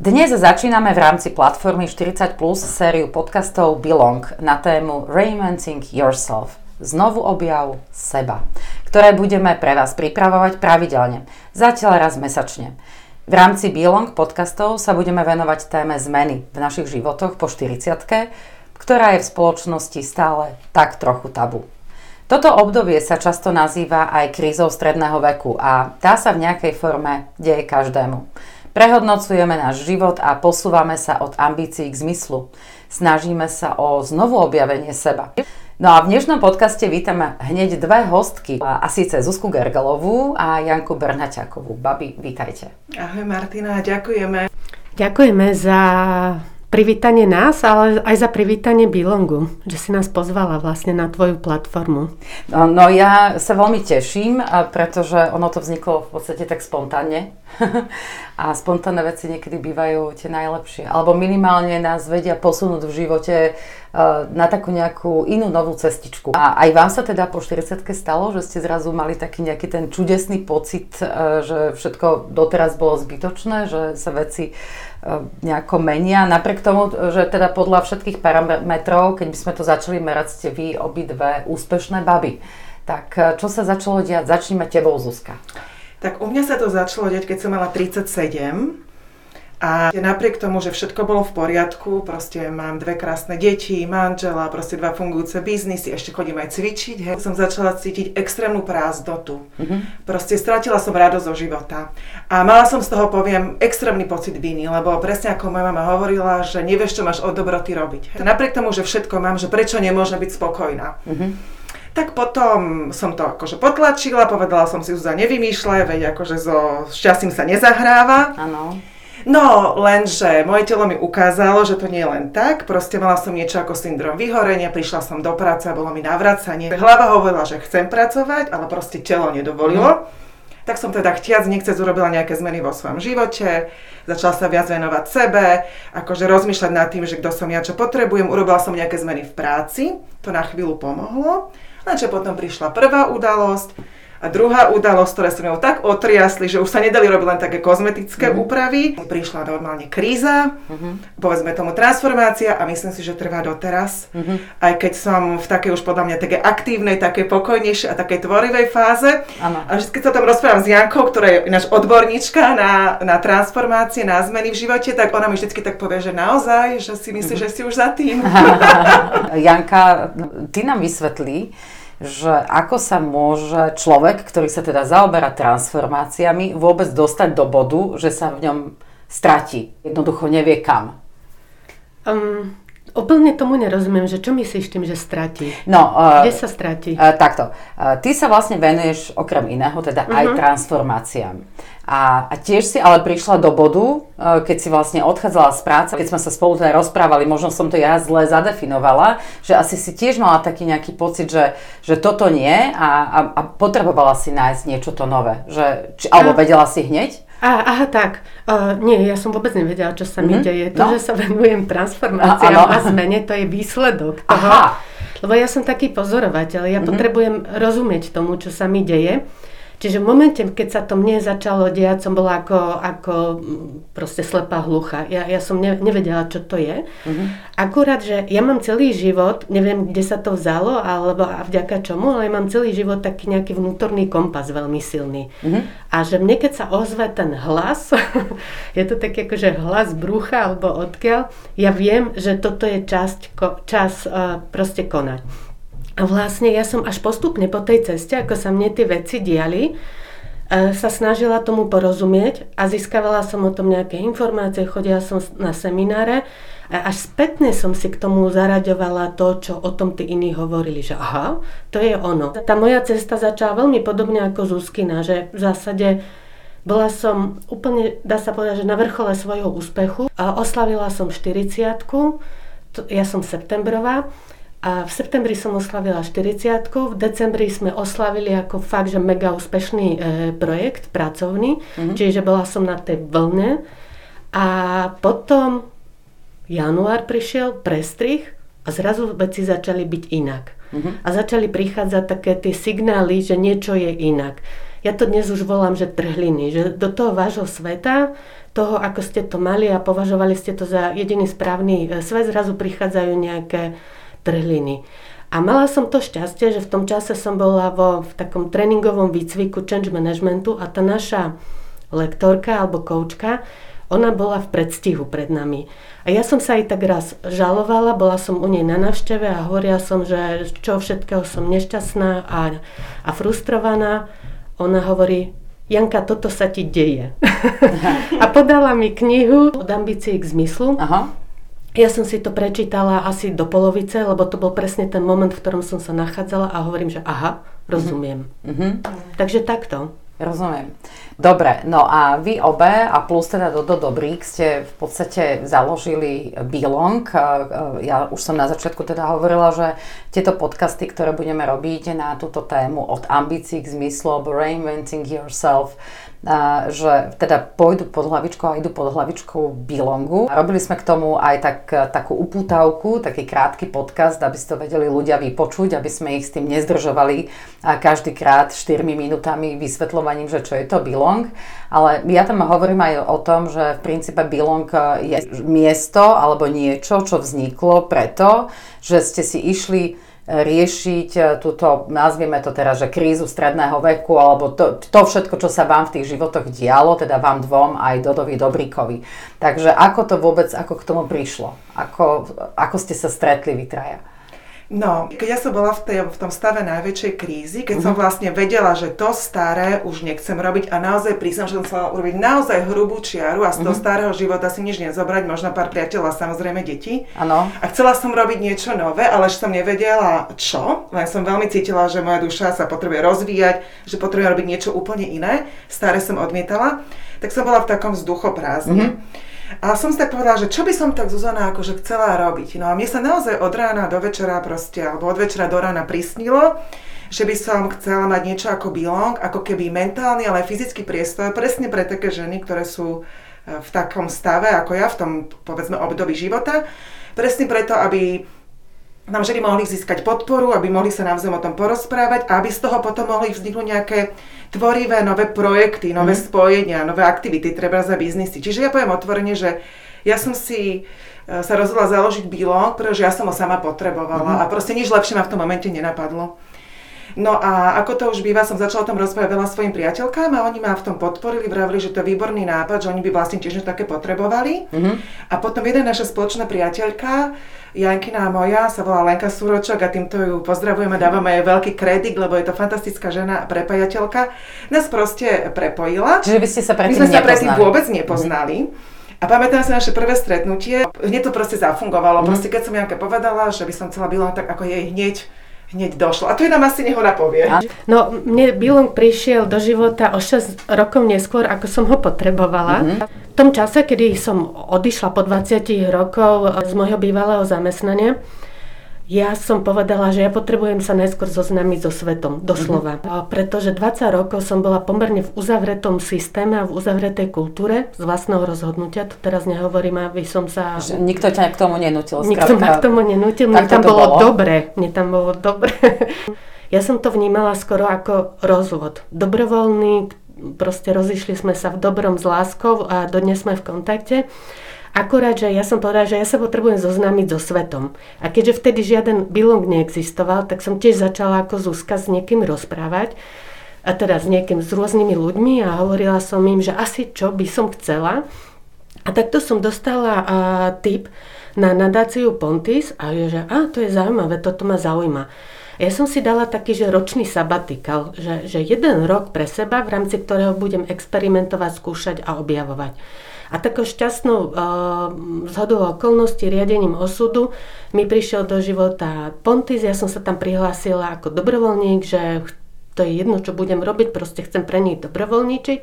Dnes začíname v rámci platformy 40 Plus sériu podcastov Belong na tému Reinventing Yourself. Znovu objav seba, ktoré budeme pre vás pripravovať pravidelne, zatiaľ raz mesačne. V rámci Belong podcastov sa budeme venovať téme zmeny v našich životoch po 40 ktorá je v spoločnosti stále tak trochu tabu. Toto obdobie sa často nazýva aj krízou stredného veku a tá sa v nejakej forme deje každému. Prehodnocujeme náš život a posúvame sa od ambícií k zmyslu. Snažíme sa o znovu objavenie seba. No a v dnešnom podcaste vítame hneď dve hostky, a síce Zuzku Gergelovú a Janku Brnaťakovú. Babi, vítajte. Ahoj Martina, ďakujeme. Ďakujeme za privítanie nás, ale aj za privítanie Bilongu, že si nás pozvala vlastne na tvoju platformu. No, no ja sa veľmi teším, pretože ono to vzniklo v podstate tak spontánne. a spontánne veci niekedy bývajú tie najlepšie. Alebo minimálne nás vedia posunúť v živote na takú nejakú inú novú cestičku. A aj vám sa teda po 40 stalo, že ste zrazu mali taký nejaký ten čudesný pocit, že všetko doteraz bolo zbytočné, že sa veci nejako menia. Napriek tomu, že teda podľa všetkých parametrov, keď by sme to začali merať, ste vy obidve úspešné baby. Tak čo sa začalo diať? Začneme tebou, Zuzka. Tak u mňa sa to začalo diať, keď som mala 37 a napriek tomu, že všetko bolo v poriadku, proste mám dve krásne deti, manžela, proste dva fungujúce biznisy, ešte chodím aj cvičiť, hej, som začala cítiť extrémnu prázdnotu. Mm-hmm. Proste stratila som radosť zo života. A mala som z toho, poviem, extrémny pocit viny, lebo presne ako moja mama hovorila, že nevieš, čo máš od dobroty robiť. Hej. Napriek tomu, že všetko mám, že prečo nemôžem byť spokojná. Mm-hmm. Tak potom som to akože potlačila, povedala som si, Zuzá, nevymýšľaj, veď akože so šťastím sa nezahráva. Áno. No, lenže moje telo mi ukázalo, že to nie je len tak. Proste mala som niečo ako syndrom vyhorenia, prišla som do práce a bolo mi navracanie. Hlava hovorila, že chcem pracovať, ale proste telo nedovolilo. Mm. Tak som teda chtiac, nechcec urobila nejaké zmeny vo svojom živote, začala sa viac venovať sebe, akože rozmýšľať nad tým, že kto som ja, čo potrebujem, urobila som nejaké zmeny v práci, to na chvíľu pomohlo, lenže potom prišla prvá udalosť, a druhá udalosť, ktoré sa mňou tak otriasli, že už sa nedali robiť len také kozmetické mm. úpravy. Prišla normálne kríza, mm-hmm. povedzme tomu transformácia a myslím si, že trvá doteraz. Mm-hmm. Aj keď som v takej už podľa mňa také aktívnej, také pokojnejšej a takej tvorivej fáze. Ano. A vždy, keď sa tam rozprávam s Jankou, ktorá je ináč odborníčka na, na transformácie, na zmeny v živote, tak ona mi vždy tak povie, že naozaj, že si myslí, mm-hmm. že si už za tým. Janka, ty nám vysvetlí, že ako sa môže človek, ktorý sa teda zaoberá transformáciami, vôbec dostať do bodu, že sa v ňom stratí. Jednoducho nevie kam. Um, Úplne tomu nerozumiem, že čo myslíš tým, že stratí? No, uh, Kde sa stratí? Uh, takto. Uh, ty sa vlastne venuješ okrem iného teda uh-huh. aj mhm. transformáciám. A, a tiež si ale prišla do bodu, e, keď si vlastne odchádzala z práce, keď sme sa spolu teda rozprávali, možno som to ja zle zadefinovala, že asi si tiež mala taký nejaký pocit, že, že toto nie a, a, a potrebovala si nájsť niečo to nové. Že, či, alebo vedela si hneď? Á, aha, tak. Uh, nie, ja som vôbec nevedela, čo sa mm-hmm. mi mhm. deje. To, no. že sa venujem transformáciám a, a zmene, to je výsledok toho. Aha. Lebo ja som taký pozorovateľ, ja mm-hmm. potrebujem rozumieť tomu, čo sa mi deje. Čiže v momente, keď sa to mne začalo diať, som bola ako, ako mm, proste slepá hlucha. Ja, ja som ne, nevedela, čo to je. Uh-huh. Akurát, že ja mám celý život, neviem, kde sa to vzalo, alebo a vďaka čomu, ale ja mám celý život taký nejaký vnútorný kompas veľmi silný. Uh-huh. A že mne, keď sa ozve ten hlas, je to taký akože hlas brucha alebo odkiaľ, ja viem, že toto je časť, čas uh, proste konať. A vlastne ja som až postupne po tej ceste, ako sa mne tie veci diali, e, sa snažila tomu porozumieť a získavala som o tom nejaké informácie, chodila som na semináre a až spätne som si k tomu zaraďovala to, čo o tom tí iní hovorili, že aha, to je ono. Tá moja cesta začala veľmi podobne ako Zuzkina, že v zásade bola som úplne, dá sa povedať, že na vrchole svojho úspechu a oslavila som 40 ja som septembrová a v septembri som oslavila 40 v decembri sme oslavili ako fakt, že mega úspešný e, projekt pracovný, mm-hmm. čiže bola som na tej vlne. A potom január prišiel, prestrih a zrazu veci začali byť inak. Mm-hmm. A začali prichádzať také tie signály, že niečo je inak. ja to dnes už volám, že trhliny, že do toho vášho sveta, toho, ako ste to mali a považovali ste to za jediný správny e, svet, zrazu prichádzajú nejaké trhliny. A mala som to šťastie, že v tom čase som bola vo, v takom tréningovom výcviku change managementu a tá naša lektorka alebo koučka, ona bola v predstihu pred nami. A ja som sa aj tak raz žalovala, bola som u nej na návšteve a hovorila som, že čo všetkého som nešťastná a, a frustrovaná. Ona hovorí, Janka, toto sa ti deje. a podala mi knihu od ambícií k zmyslu. Aha. Ja som si to prečítala asi do polovice, lebo to bol presne ten moment, v ktorom som sa nachádzala a hovorím, že aha, rozumiem. Mm-hmm. Takže takto. Rozumiem. Dobre, no a vy obe a plus teda Dodo Dobrík ste v podstate založili Belong. Ja už som na začiatku teda hovorila, že tieto podcasty, ktoré budeme robiť na túto tému od ambícií k zmyslu, reinventing yourself, že teda pôjdu pod hlavičkou a idú pod hlavičkou Bilongu. Robili sme k tomu aj tak, takú upútavku, taký krátky podcast, aby si to vedeli ľudia vypočuť, aby sme ich s tým nezdržovali každý krát 4 minútami vysvetľovaním, že čo je to Bilong. Ale ja tam hovorím aj o tom, že v princípe Bilong je miesto alebo niečo, čo vzniklo preto, že ste si išli riešiť e, túto, nazvieme to teraz, že krízu stredného veku, alebo to, to všetko, čo sa vám v tých životoch dialo, teda vám dvom aj Dodovi Dobrikovi. Takže ako to vôbec, ako k tomu prišlo? Ako, ako ste sa stretli vy traja? No, keď ja som bola v, tej, v tom stave najväčšej krízy, keď uh-huh. som mhm. vlastne vedela, že to staré už nechcem robiť a naozaj prísam, že som chcela urobiť naozaj hrubú čiaru a z toho uh-huh. starého života si nič nezobrať, možno pár priateľov a samozrejme deti. Ano. A chcela som robiť niečo nové, ale že som nevedela čo, len som veľmi cítila, že moja duša sa potrebuje rozvíjať, že potrebuje robiť niečo úplne iné. Staré som odmietala, tak som bola v takom vzduchoprázdne. Uh-huh. A som si tak povedala, že čo by som tak Zuzana akože chcela robiť. No a mne sa naozaj od rána do večera proste, alebo od večera do rána prisnilo, že by som chcela mať niečo ako bilong, ako keby mentálny, ale aj fyzický priestor, presne pre také ženy, ktoré sú e, v takom stave ako ja, v tom povedzme období života. Presne preto, aby nám ženy mohli získať podporu, aby mohli sa navzájom o tom porozprávať a aby z toho potom mohli vzniknúť nejaké tvorivé nové projekty, nové mm. spojenia, nové aktivity, treba za biznisy. Čiže ja poviem otvorene, že ja som si e, sa rozhodla založiť Bilong, pretože ja som ho sama potrebovala mm. a proste nič lepšie ma v tom momente nenapadlo. No a ako to už býva, som začala o tom rozprávať veľa svojim priateľkám a oni ma v tom podporili, vravili, že to je výborný nápad, že oni by vlastne tiež také potrebovali. Mm-hmm. A potom jedna naša spoločná priateľka, Jankina moja, sa volá Lenka Súročok a týmto ju pozdravujeme, dávame jej veľký kredit, lebo je to fantastická žena a prepajateľka. Nás proste prepojila. Čiže vy ste sa predtým My sme sa predtým vôbec nepoznali. Mm-hmm. A pamätám si naše prvé stretnutie, hneď to proste zafungovalo. Mm. Proste keď som Janke povedala, že by som chcela byť tak ako jej hneď hneď došlo. A to je nám asi nech ona povie. No, mne Bilong prišiel do života o 6 rokov neskôr, ako som ho potrebovala. Mm-hmm. V tom čase, kedy som odišla po 20 rokov z môjho bývalého zamestnania, ja som povedala, že ja potrebujem sa najskôr zoznámiť so svetom, doslova. Mm-hmm. Pretože 20 rokov som bola pomerne v uzavretom systéme a v uzavretej kultúre z vlastného rozhodnutia. To teraz nehovorím, aby som sa... Že nikto ťa k tomu nenútil. Nikto ma k tomu nenútil. Mne tam bolo, bolo dobre. Mne tam bolo dobre. ja som to vnímala skoro ako rozvod. Dobrovoľný, proste rozišli sme sa v dobrom s láskou a dodnes sme v kontakte. Akurát, že ja som povedala, že ja sa potrebujem zoznámiť so svetom. A keďže vtedy žiaden bilong neexistoval, tak som tiež začala ako Zuzka s niekým rozprávať. A teda s niekým, s rôznymi ľuďmi a hovorila som im, že asi čo by som chcela. A takto som dostala a, tip na nadáciu Pontis a je, že a to je zaujímavé, toto ma zaujíma. Ja som si dala taký, že ročný sabatikal, že, že jeden rok pre seba, v rámci ktorého budem experimentovať, skúšať a objavovať. A takou šťastnou uh, zhodou okolností riadením osudu mi prišiel do života Pontis, ja som sa tam prihlásila ako dobrovoľník, že to je jedno, čo budem robiť, proste chcem pre nich dobrovoľníčiť.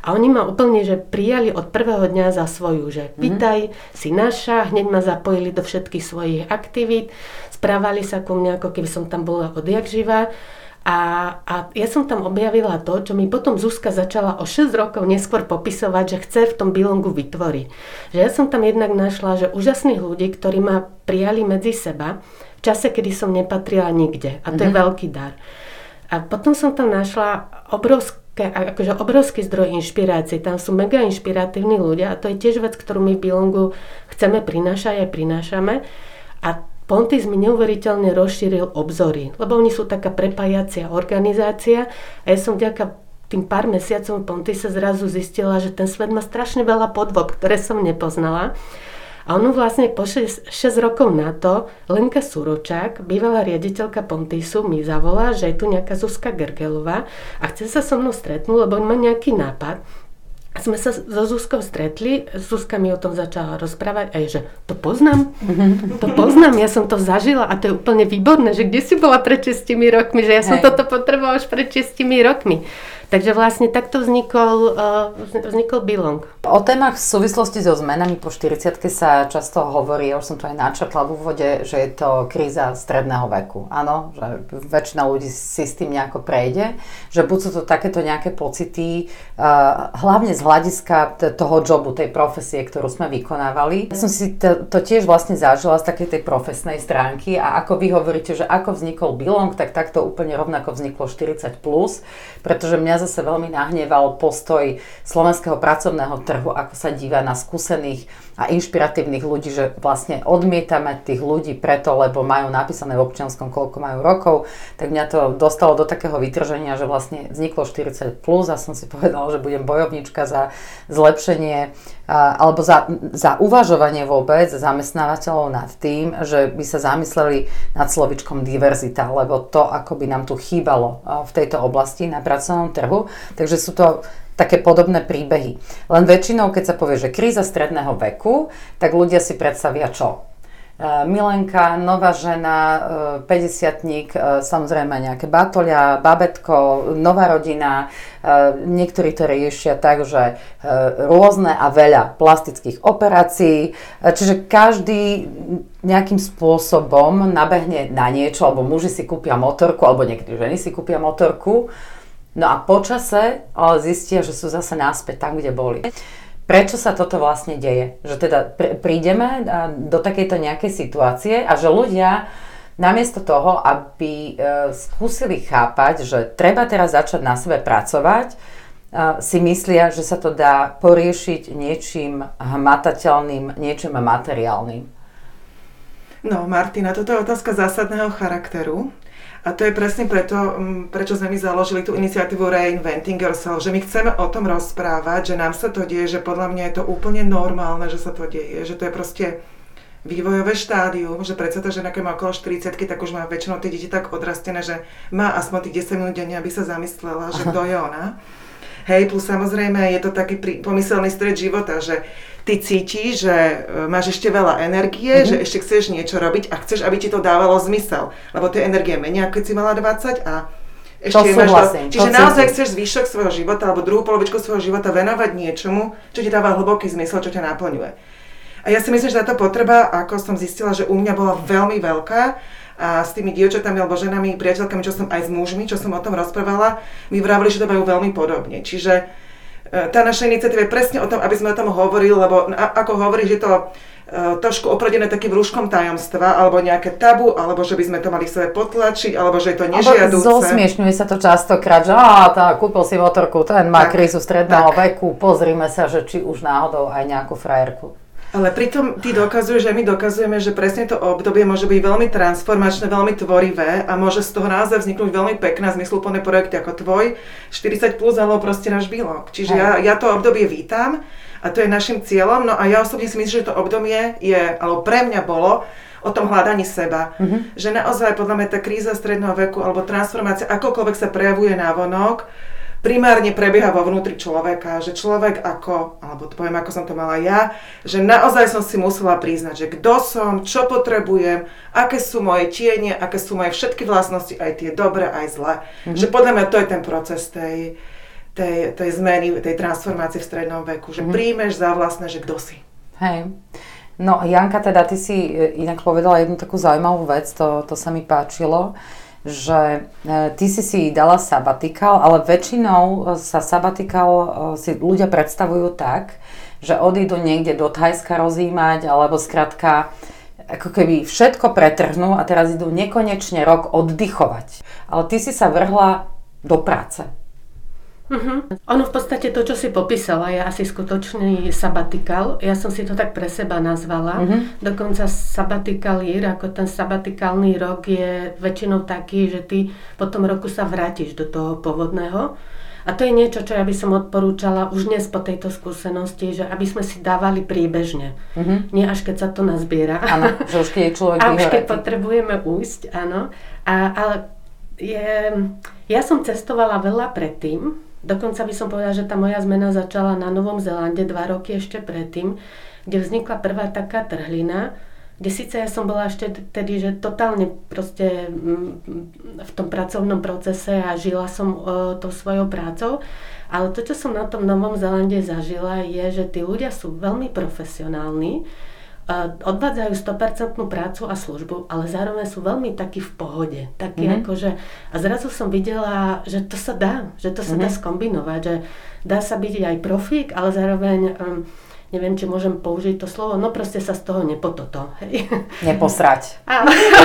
A oni ma úplne, že prijali od prvého dňa za svoju, že mm-hmm. pýtaj, si naša, hneď ma zapojili do všetkých svojich aktivít, správali sa ku mne, ako keby som tam bola odjak živá. A, a ja som tam objavila to, čo mi potom Zuzka začala o 6 rokov neskôr popisovať, že chce v tom bilongu vytvoriť. Že ja som tam jednak našla, že úžasných ľudí, ktorí ma prijali medzi seba v čase, kedy som nepatrila nikde. A to mm-hmm. je mhm. veľký dar. A potom som tam našla obrovské, akože obrovský zdroj inšpirácie. Tam sú mega inšpiratívni ľudia a to je tiež vec, ktorú my v Bilongu chceme prinášať aj prinášame. A Pontis mi neuveriteľne rozšíril obzory, lebo oni sú taká prepájacia organizácia a ja som vďaka tým pár mesiacom Ponty sa zrazu zistila, že ten svet má strašne veľa podvob, ktoré som nepoznala. A ono vlastne po 6, 6 rokov na to Lenka Suročák, bývalá riaditeľka Pontisu, mi zavolá, že je tu nejaká Zuzka Gergelová a chce sa so mnou stretnúť, lebo on má nejaký nápad sme sa so Zuzkou stretli, Zuzka mi o tom začala rozprávať a je, že to poznám, to poznám, ja som to zažila a to je úplne výborné, že kde si bola pred 6 rokmi, že ja som Hej. toto potrebovala už pred 6 rokmi. Takže vlastne takto vznikol, uh, vznikol Bilong. O témach v súvislosti so zmenami po 40 sa často hovorí, ja už som to aj načrtla v úvode, že je to kríza stredného veku. Áno, že väčšina ľudí si s tým nejako prejde, že buď sú to takéto nejaké pocity, uh, hlavne z hľadiska toho jobu, tej profesie, ktorú sme vykonávali. Ja som si to, to tiež vlastne zažila z takej tej profesnej stránky a ako vy hovoríte, že ako vznikol Bilong, tak takto úplne rovnako vzniklo 40+, plus, pretože mňa zase veľmi nahneval postoj slovenského pracovného trhu, ako sa díva na skúsených a inšpiratívnych ľudí, že vlastne odmietame tých ľudí preto, lebo majú napísané v občianskom, koľko majú rokov, tak mňa to dostalo do takého vytrženia, že vlastne vzniklo 40 plus a som si povedala, že budem bojovnička za zlepšenie alebo za, za uvažovanie vôbec zamestnávateľov nad tým, že by sa zamysleli nad slovičkom diverzita, lebo to ako by nám tu chýbalo v tejto oblasti na pracovnom trhu. Takže sú to také podobné príbehy. Len väčšinou, keď sa povie, že kríza stredného veku, tak ľudia si predstavia čo? E, Milenka, nová žena, 50 e, e, samozrejme nejaké batolia, babetko, nová rodina. Niektorí to riešia tak, že rôzne a veľa plastických operácií. Čiže každý nejakým spôsobom nabehne na niečo, alebo muži si kúpia motorku, alebo niektorí ženy si kúpia motorku. No a počase zistia, že sú zase náspäť tam, kde boli. Prečo sa toto vlastne deje? Že teda prídeme do takejto nejakej situácie a že ľudia namiesto toho, aby e, skúsili chápať, že treba teraz začať na sebe pracovať, e, si myslia, že sa to dá poriešiť niečím hmatateľným, niečím materiálnym. No, Martina, toto je otázka zásadného charakteru. A to je presne preto, mm, prečo sme my založili tú iniciatívu Reinventing Yourself, že my chceme o tom rozprávať, že nám sa to deje, že podľa mňa je to úplne normálne, že sa to deje, že to je proste vývojové štádium, že predsa tá žena, keď má okolo 40 tak už má väčšinou tie deti tak odrastené, že má aspoň tých 10 minút denne, aby sa zamyslela, že kto je ona. Hej, plus samozrejme je to taký pomyselný stred života, že ty cítiš, že e, máš ešte veľa energie, mm-hmm. že ešte chceš niečo robiť a chceš, aby ti to dávalo zmysel. Lebo tie energie menia, keď si mala 20 a ešte to máš vlastne, Čiže to naozaj cítim. chceš zvyšok svojho života alebo druhú polovičku svojho života venovať niečomu, čo ti dáva hlboký zmysel, čo ťa naplňuje. A ja si myslím, že táto potreba, ako som zistila, že u mňa bola veľmi veľká, a s tými dievčatami alebo ženami, priateľkami, čo som aj s mužmi, čo som o tom rozprávala, mi vravili, že to majú veľmi podobne. Čiže E, tá naša iniciatíva je presne o tom, aby sme o tom hovorili, lebo ako hovorí, že to e, trošku oprodené takým rúškom tajomstva, alebo nejaké tabu, alebo že by sme to mali v sebe potlačiť, alebo že je to nežiaduce. Zosmiešňuje sa to častokrát, že á, tá, kúpil si motorku, ten má tak, krízu stredného tak. veku, pozrime sa, že či už náhodou aj nejakú frajerku. Ale pritom ty dokazuješ, že my dokazujeme, že presne to obdobie môže byť veľmi transformačné, veľmi tvorivé a môže z toho naozaj vzniknúť veľmi pekné a zmysluplné projekty ako tvoj, 40 plus alebo proste náš bilok. Čiže ja, ja to obdobie vítam a to je našim cieľom. No a ja osobne si myslím, že to obdobie je, alebo pre mňa bolo, o tom hľadaní seba. Mm-hmm. Že naozaj podľa mňa tá kríza stredného veku alebo transformácia akokoľvek sa prejavuje na vonok, primárne prebieha vo vnútri človeka, že človek ako, alebo to poviem ako som to mala ja, že naozaj som si musela priznať, že kto som, čo potrebujem, aké sú moje tiene, aké sú moje všetky vlastnosti, aj tie dobré, aj zlé. Mm-hmm. Že podľa mňa to je ten proces tej, tej, tej zmeny, tej transformácie v strednom veku, že mm-hmm. príjmeš za vlastné, že kto si. Hej. No Janka, teda ty si e, inak povedala jednu takú zaujímavú vec, to, to sa mi páčilo, že e, ty si si dala sabatikál, ale väčšinou e, sa sabatikál e, si ľudia predstavujú tak, že odídu niekde do Thajska rozímať, alebo skrátka ako keby všetko pretrhnú a teraz idú nekonečne rok oddychovať. Ale ty si sa vrhla do práce. Uh-huh. Ono v podstate to, čo si popísala, je asi skutočný sabatikál. Ja som si to tak pre seba nazvala. Uh-huh. Dokonca sabatikál year, ako ten sabatikálny rok je väčšinou taký, že ty po tom roku sa vrátiš do toho pôvodného. A to je niečo, čo ja by som odporúčala už dnes po tejto skúsenosti, že aby sme si dávali priebežne. Uh-huh. Nie až keď sa to nazbiera. Áno, že už keď je človek A už keď potrebujeme újsť, áno. A, ale je, ja som cestovala veľa predtým, Dokonca by som povedala, že tá moja zmena začala na Novom Zelande dva roky ešte predtým, kde vznikla prvá taká trhlina, kde síce ja som bola ešte tedy, že totálne proste mm, v tom pracovnom procese a žila som to svojou prácou, ale to, čo som na tom Novom Zelande zažila, je, že tí ľudia sú veľmi profesionálni, odvádzajú 100% prácu a službu, ale zároveň sú veľmi takí v pohode. Taký mm-hmm. akože, a zrazu som videla, že to sa dá, že to sa mm-hmm. dá skombinovať, že dá sa byť aj profík, ale zároveň um, neviem, či môžem použiť to slovo, no proste sa z toho nepototo. Hej. Neposrať.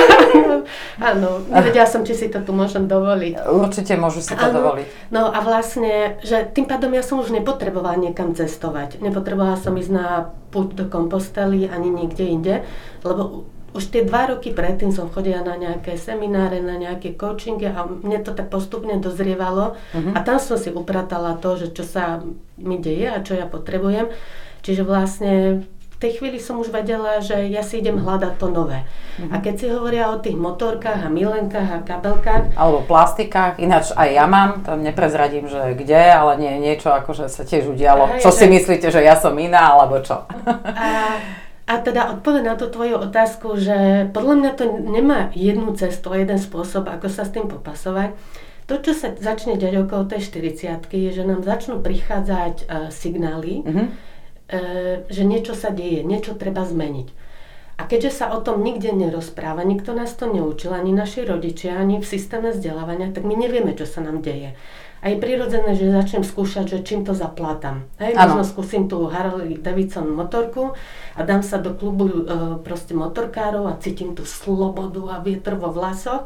Áno, nevedela som, či si to tu môžem dovoliť. Určite môžu si to Áno. dovoliť. No a vlastne, že tým pádom ja som už nepotrebovala niekam cestovať. Nepotrebovala som ísť na púť do kompostely ani niekde inde, lebo už tie dva roky predtým som chodila na nejaké semináre, na nejaké coachingy a mne to tak postupne dozrievalo uh-huh. a tam som si upratala to, že čo sa mi deje a čo ja potrebujem. Čiže vlastne v tej chvíli som už vedela, že ja si idem hľadať to nové. Mm-hmm. A keď si hovoria o tých motorkách a milenkách a kabelkách... Alebo plastikách, ináč aj ja mám, tam neprezradím, že kde, ale nie niečo akože sa tiež udialo. Aj, čo že... si myslíte, že ja som iná, alebo čo? A, a teda odpoveď na tú tvoju otázku, že podľa mňa to nemá jednu cestu, jeden spôsob, ako sa s tým popasovať. To, čo sa začne deť okolo tej 40 je, že nám začnú prichádzať uh, signály, mm-hmm že niečo sa deje, niečo treba zmeniť. A keďže sa o tom nikde nerozpráva, nikto nás to neučil, ani naši rodičia, ani v systéme vzdelávania, tak my nevieme, čo sa nám deje. A je prirodzené, že začnem skúšať, že čím to zaplátam. Hej, možno skúsim tú Harley Davidson motorku a dám sa do klubu e, proste motorkárov a cítim tú slobodu a vietor vo vlasoch.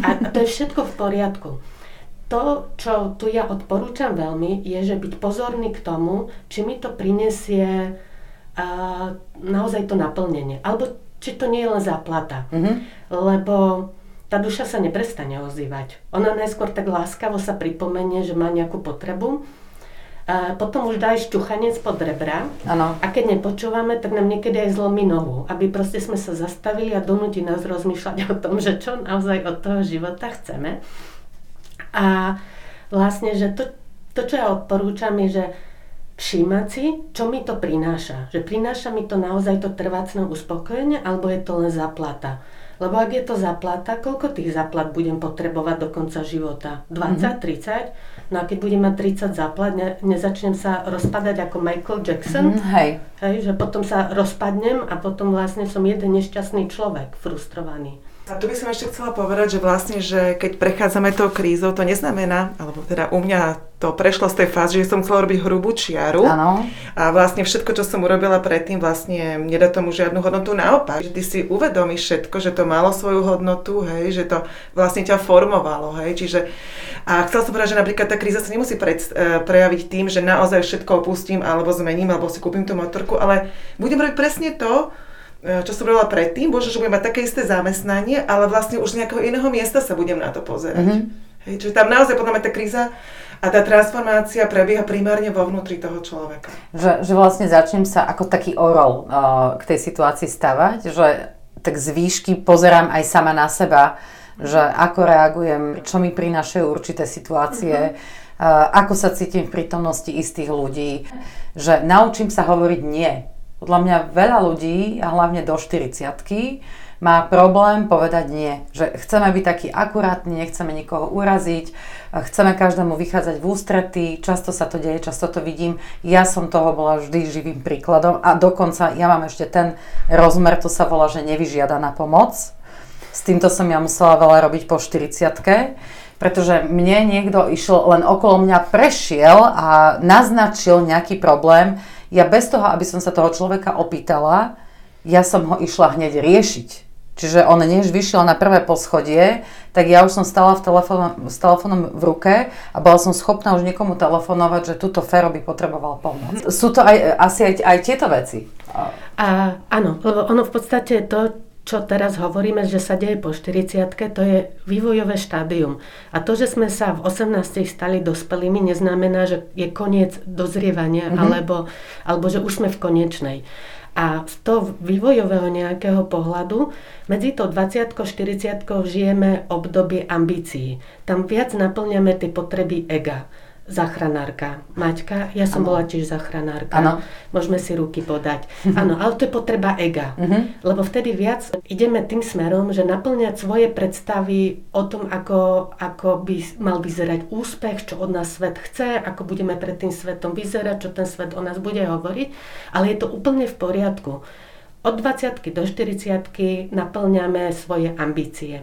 A, a to je všetko v poriadku to, čo tu ja odporúčam veľmi, je, že byť pozorný k tomu, či mi to prinesie uh, naozaj to naplnenie. Alebo či to nie je len záplata. Mm-hmm. Lebo tá duša sa neprestane ozývať. Ona najskôr tak láskavo sa pripomenie, že má nejakú potrebu. A potom už dá aj šťuchanec pod rebra. Ano. A keď nepočúvame, tak nám niekedy aj zlomí nohu. Aby proste sme sa zastavili a donúti nás rozmýšľať o tom, že čo naozaj od toho života chceme. A vlastne, že to, to, čo ja odporúčam, je, že všímať si, čo mi to prináša. Že prináša mi to naozaj to trvácne uspokojenie, alebo je to len zaplata. Lebo ak je to zaplata, koľko tých zaplat budem potrebovať do konca života? 20, mm-hmm. 30? No a keď budem mať 30 zaplat, ne, nezačnem sa rozpadať ako Michael Jackson. Mm, hej. hej. Že potom sa rozpadnem a potom vlastne som jeden nešťastný človek, frustrovaný. A tu by som ešte chcela povedať, že vlastne, že keď prechádzame tou krízou, to neznamená, alebo teda u mňa to prešlo z tej fázy, že som chcela robiť hrubú čiaru. Ano. A vlastne všetko, čo som urobila predtým, vlastne nedá tomu žiadnu hodnotu. Naopak, že ty si uvedomíš všetko, že to malo svoju hodnotu, hej, že to vlastne ťa formovalo, hej, čiže a chcela som povedať, že napríklad tá kríza sa nemusí pred, e, prejaviť tým, že naozaj všetko opustím alebo zmením, alebo si kúpim tú motorku, ale budem robiť presne to, čo som robila predtým, bože, že budem mať také isté zamestnanie, ale vlastne už z nejakého iného miesta sa budem na to pozerať. Mm-hmm. Hej, čiže tam naozaj podľa mňa tá kríza a tá transformácia prebieha primárne vo vnútri toho človeka. Že, že vlastne začnem sa ako taký orol uh, k tej situácii stavať, že tak z výšky pozerám aj sama na seba, že ako reagujem, čo mi prinášajú určité situácie, uh-huh. uh, ako sa cítim v prítomnosti istých ľudí, že naučím sa hovoriť nie podľa mňa veľa ľudí, a hlavne do 40 má problém povedať nie. Že chceme byť takí akurátni, nechceme nikoho uraziť, chceme každému vychádzať v ústrety, často sa to deje, často to vidím. Ja som toho bola vždy živým príkladom a dokonca ja mám ešte ten rozmer, to sa volá, že nevyžiadaná pomoc. S týmto som ja musela veľa robiť po 40 pretože mne niekto išiel len okolo mňa prešiel a naznačil nejaký problém, ja bez toho, aby som sa toho človeka opýtala, ja som ho išla hneď riešiť. Čiže on než vyšiel na prvé poschodie, tak ja už som stala v telefón, s telefónom v ruke a bola som schopná už niekomu telefonovať, že túto Fero by potreboval pomoc. Sú to aj, asi aj, aj tieto veci. A, áno, lebo ono v podstate to, čo teraz hovoríme, že sa deje po 40 to je vývojové štádium. A to, že sme sa v 18 stali dospelými, neznamená, že je koniec dozrievania, mm-hmm. alebo, alebo že už sme v konečnej. A z toho vývojového nejakého pohľadu medzi to 20 40 žijeme obdobie ambícií. Tam viac naplňame tie potreby ega záchranárka. Maťka, ja som ano. bola tiež záchranárka. Ano. Môžeme si ruky podať. Áno, ale to je potreba ega. Uh-huh. Lebo vtedy viac ideme tým smerom, že naplňať svoje predstavy o tom, ako, ako by mal vyzerať úspech, čo od nás svet chce, ako budeme pred tým svetom vyzerať, čo ten svet o nás bude hovoriť. Ale je to úplne v poriadku. Od 20 do 40 naplňame svoje ambície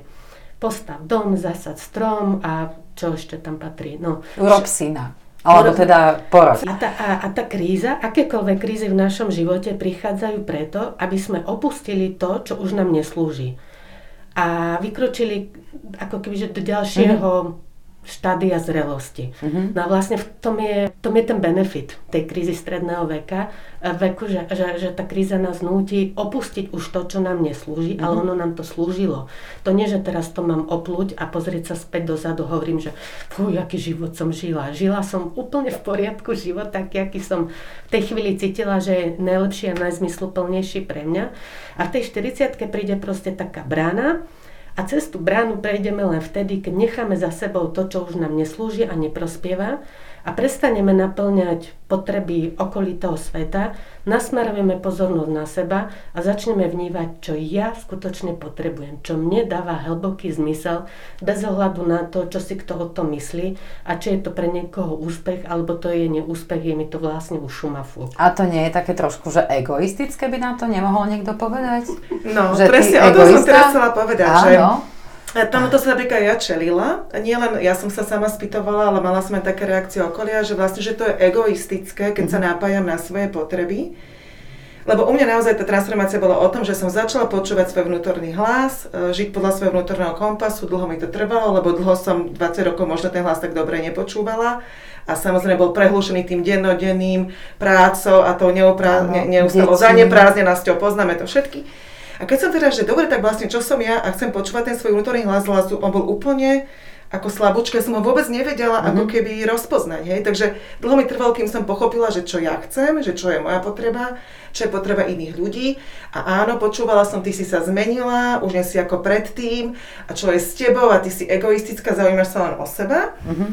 postav dom, zasad strom a čo ešte tam patrí. No, Urob syna. Alebo teda porod. A tá, a, a tá kríza, akékoľvek krízy v našom živote prichádzajú preto, aby sme opustili to, čo už nám neslúži. A vykročili ako keby, do ďalšieho mm-hmm štádia zrelosti. Uh-huh. No a vlastne v tom je, v tom je ten benefit tej krízy stredného veka, e, veku, že, že, že tá kríza nás núti opustiť už to, čo nám neslúži, uh-huh. ale ono nám to slúžilo. To nie, že teraz to mám opluť a pozrieť sa späť dozadu, hovorím, že fú, aký život som žila. Žila som úplne v poriadku život, taký, aký som v tej chvíli cítila, že je najlepší a najzmysluplnejší pre mňa. A v tej 40 príde proste taká brána, a cez tú bránu prejdeme len vtedy, keď necháme za sebou to, čo už nám neslúži a neprospieva a prestaneme naplňať potreby okolitého sveta, nasmerujeme pozornosť na seba a začneme vnívať, čo ja skutočne potrebujem, čo mne dáva hlboký zmysel, bez ohľadu na to, čo si kto o tom myslí a či je to pre niekoho úspech, alebo to je neúspech, je mi to vlastne už šumafú. A to nie je také trošku, že egoistické by nám to nemohol niekto povedať? No, že presne o to som teraz chcela povedať, Áno. že Tomuto sa napríklad ja čelila. Nie len ja som sa sama spýtovala, ale mala som aj také reakcie okolia, že vlastne, že to je egoistické, keď sa mhm. napájam na svoje potreby. Lebo u mňa naozaj tá transformácia bola o tom, že som začala počúvať svoj vnútorný hlas, e, žiť podľa svojho vnútorného kompasu, dlho mi to trvalo, lebo dlho som 20 rokov možno ten hlas tak dobre nepočúvala a samozrejme bol prehlušený tým dennodenným prácou a tou neoprá- ne, neustále zaneprázdnenosťou, poznáme to všetky. A keď som teda, že dobre, tak vlastne čo som ja a chcem počúvať ten svoj vnútorný hlas hlasu, on bol úplne ako slabúčka, som ho vôbec nevedela mm-hmm. ako keby rozpoznať, hej. Takže dlho mi trvalo, kým som pochopila, že čo ja chcem, že čo je moja potreba, čo je potreba iných ľudí. A áno, počúvala som, ty si sa zmenila, už nie si ako predtým, a čo je s tebou, a ty si egoistická, zaujímaš sa len o seba. Mm-hmm.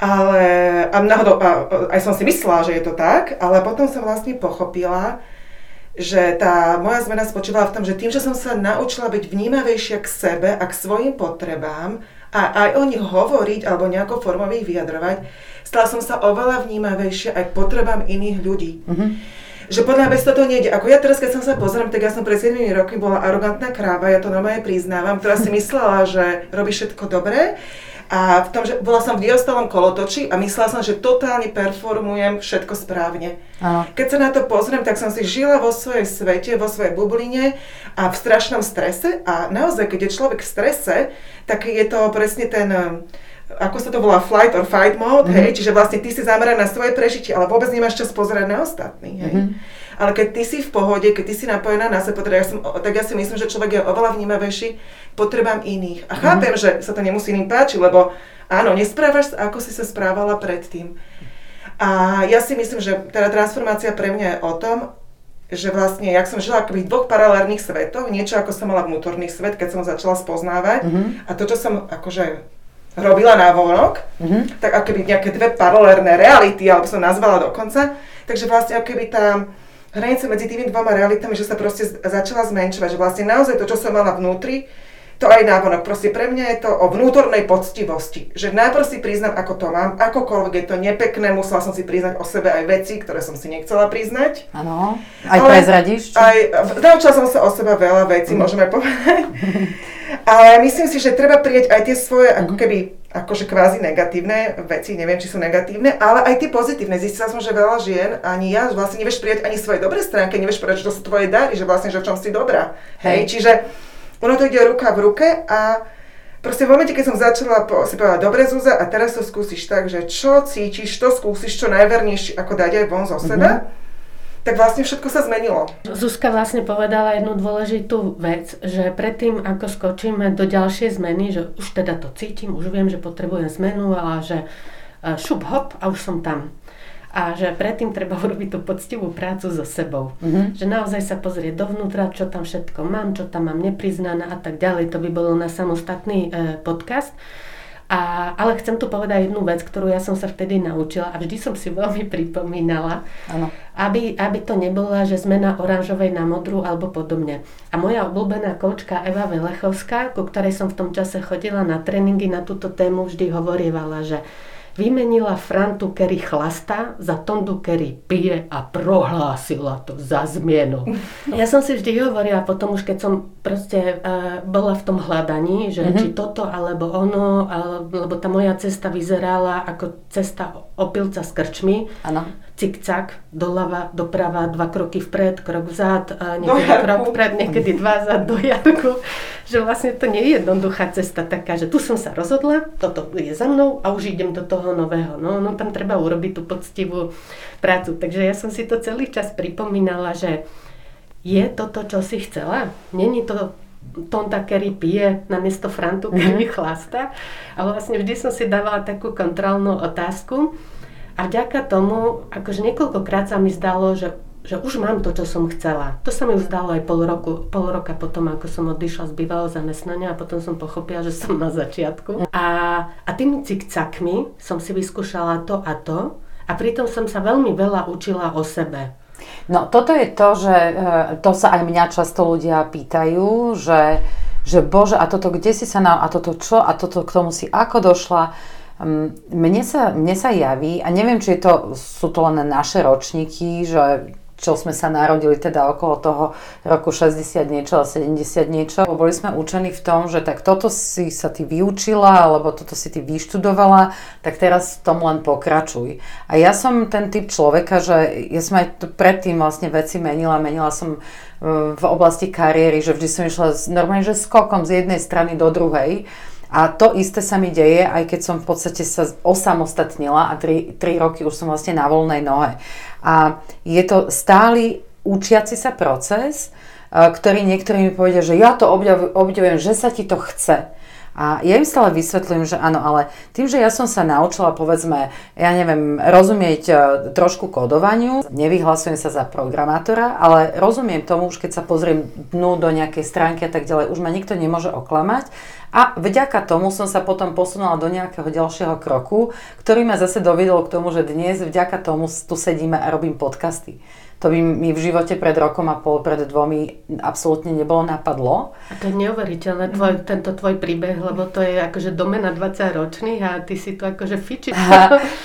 Ale, a náhodou, a, aj som si myslela, že je to tak, ale potom som vlastne pochopila, že tá moja zmena spočívala v tom, že tým, že som sa naučila byť vnímavejšia k sebe a k svojim potrebám a aj o nich hovoriť alebo nejako formou ich vyjadrovať, stala som sa oveľa vnímavejšia aj k potrebám iných ľudí. Mm-hmm. Že podľa bez toho nejde. Ako ja teraz, keď som sa pozriem, tak ja som pred 7 rokmi bola arogantná kráva, ja to normálne priznávam, ktorá si myslela, že robí všetko dobré a v tom, že bola som v diostalom kolotoči a myslela som, že totálne performujem všetko správne. Aha. Keď sa na to pozriem, tak som si žila vo svojej svete, vo svojej bubline a v strašnom strese. A naozaj, keď je človek v strese, tak je to presne ten ako sa to volá, flight or fight mode, mm-hmm. hej, čiže vlastne ty si zameraná na svoje prežitie, ale vôbec nemáš čas pozerať na ostatných, hej. Mm-hmm. Ale keď ty si v pohode, keď ty si napojená na seba, ja som, tak ja si myslím, že človek je oveľa vnímavejší potrebám iných. A chápem, mm-hmm. že sa to nemusí iným páčiť, lebo áno, nesprávaš sa, ako si sa správala predtým. A ja si myslím, že teda transformácia pre mňa je o tom, že vlastne, jak som žila akoby v dvoch paralelných svetoch, niečo ako som mala vnútorný svet, keď som ho začala spoznávať mm-hmm. a to, čo som akože robila na vonok, mm-hmm. tak akoby nejaké dve paralelné reality, alebo som nazvala dokonca, takže vlastne akoby tá, hranice medzi tými dvoma realitami, že sa proste začala zmenšovať, že vlastne naozaj to, čo som mala vnútri, to aj návonok. Proste pre mňa je to o vnútornej poctivosti. Že najprv si priznám, ako to mám, akokoľvek je to nepekné, musela som si priznať o sebe aj veci, ktoré som si nechcela priznať. Áno, aj Ale prezradíš? Aj, naučila som sa o sebe veľa vecí, mm. môžeme povedať. Ale myslím si, že treba prijať aj tie svoje, ako mhm. keby, akože kvázi negatívne veci, neviem, či sú negatívne, ale aj tie pozitívne. Zistila som, že veľa žien, ani ja, vlastne nevieš prijať ani svoje dobré stránky, nevieš že to sú tvoje dary, že vlastne, že v čom si dobrá. Hej, Hej čiže ono to ide ruka v ruke a proste v momente, keď som začala po, si povedala, dobre Zúza, a teraz to skúsiš tak, že čo cítiš, to skúsiš čo najvernejšie, ako dať aj von zo seba, mm-hmm tak vlastne všetko sa zmenilo. Zuzka vlastne povedala jednu dôležitú vec, že predtým, ako skočíme do ďalšej zmeny, že už teda to cítim, už viem, že potrebujem zmenu, ale že e, šup hop a už som tam. A že predtým treba urobiť tú poctivú prácu so sebou. Mm-hmm. Že naozaj sa pozrieť dovnútra, čo tam všetko mám, čo tam mám nepriznané a tak ďalej. To by bolo na samostatný e, podcast. A, ale chcem tu povedať jednu vec, ktorú ja som sa vtedy naučila a vždy som si veľmi pripomínala, ano. Aby, aby to nebola, že zmena oranžovej na modrú alebo podobne. A moja obľúbená kočka Eva Velechovská, ku ktorej som v tom čase chodila na tréningy na túto tému, vždy hovorievala, že vymenila Frantu, kedy chlasta, za Tondu, kedy pije a prohlásila to za zmienu. Ja som si vždy hovorila potom už, keď som proste uh, bola v tom hľadaní, že mm-hmm. či toto alebo ono, lebo tá moja cesta vyzerala ako cesta opilca s krčmi. Ano cik-cak, doľava, doprava, dva kroky vpred, krok vzad, niekedy krok vpred, niekedy dva zad do jarku. Že vlastne to nie je jednoduchá cesta taká, že tu som sa rozhodla, toto je za mnou a už idem do toho nového. No, no tam treba urobiť tú poctivú prácu. Takže ja som si to celý čas pripomínala, že je toto, čo si chcela? Není to Tonta, ktorý pije na miesto Frantu, ktorý mm-hmm. chlasta. Ale vlastne vždy som si dávala takú kontrolnú otázku, a vďaka tomu, akože niekoľkokrát sa mi zdalo, že, že už mám to, čo som chcela. To sa mi už zdalo aj pol, roku, pol roka potom, ako som odišla z bývalého zamestnania a potom som pochopila, že som na začiatku. A, a tými cikcakmi som si vyskúšala to a to a pritom som sa veľmi veľa učila o sebe. No toto je to, že e, to sa aj mňa často ľudia pýtajú, že, že bože, a toto kde si sa na, a toto čo, a toto k tomu si ako došla. Mne sa, mne sa javí, a neviem, či je to, sú to len naše ročníky, že čo sme sa narodili teda okolo toho roku 60 niečo a 70 niečo. Boli sme učení v tom, že tak toto si sa ty vyučila, alebo toto si ty vyštudovala, tak teraz v tom len pokračuj. A ja som ten typ človeka, že ja som aj predtým vlastne veci menila, menila som e, v oblasti kariéry, že vždy som išla normálne, že skokom z jednej strany do druhej. A to isté sa mi deje, aj keď som v podstate sa osamostatnila a 3, 3 roky už som vlastne na voľnej nohe. A je to stály učiaci sa proces, e, ktorý niektorí mi povedia, že ja to obdivujem, že sa ti to chce. A ja im stále vysvetlím, že áno, ale tým, že ja som sa naučila, povedzme, ja neviem, rozumieť e, trošku kódovaniu, nevyhlasujem sa za programátora, ale rozumiem tomu, už keď sa pozriem dnu do nejakej stránky a tak ďalej, už ma nikto nemôže oklamať. A vďaka tomu som sa potom posunula do nejakého ďalšieho kroku, ktorý ma zase dovedol k tomu, že dnes vďaka tomu tu sedíme a robím podcasty. To by mi v živote pred rokom a pol, pred dvomi absolútne nebolo napadlo. A to je neuveriteľné, tvoj, tento tvoj príbeh, lebo to je akože domena 20 ročných a ty si tu akože fiči.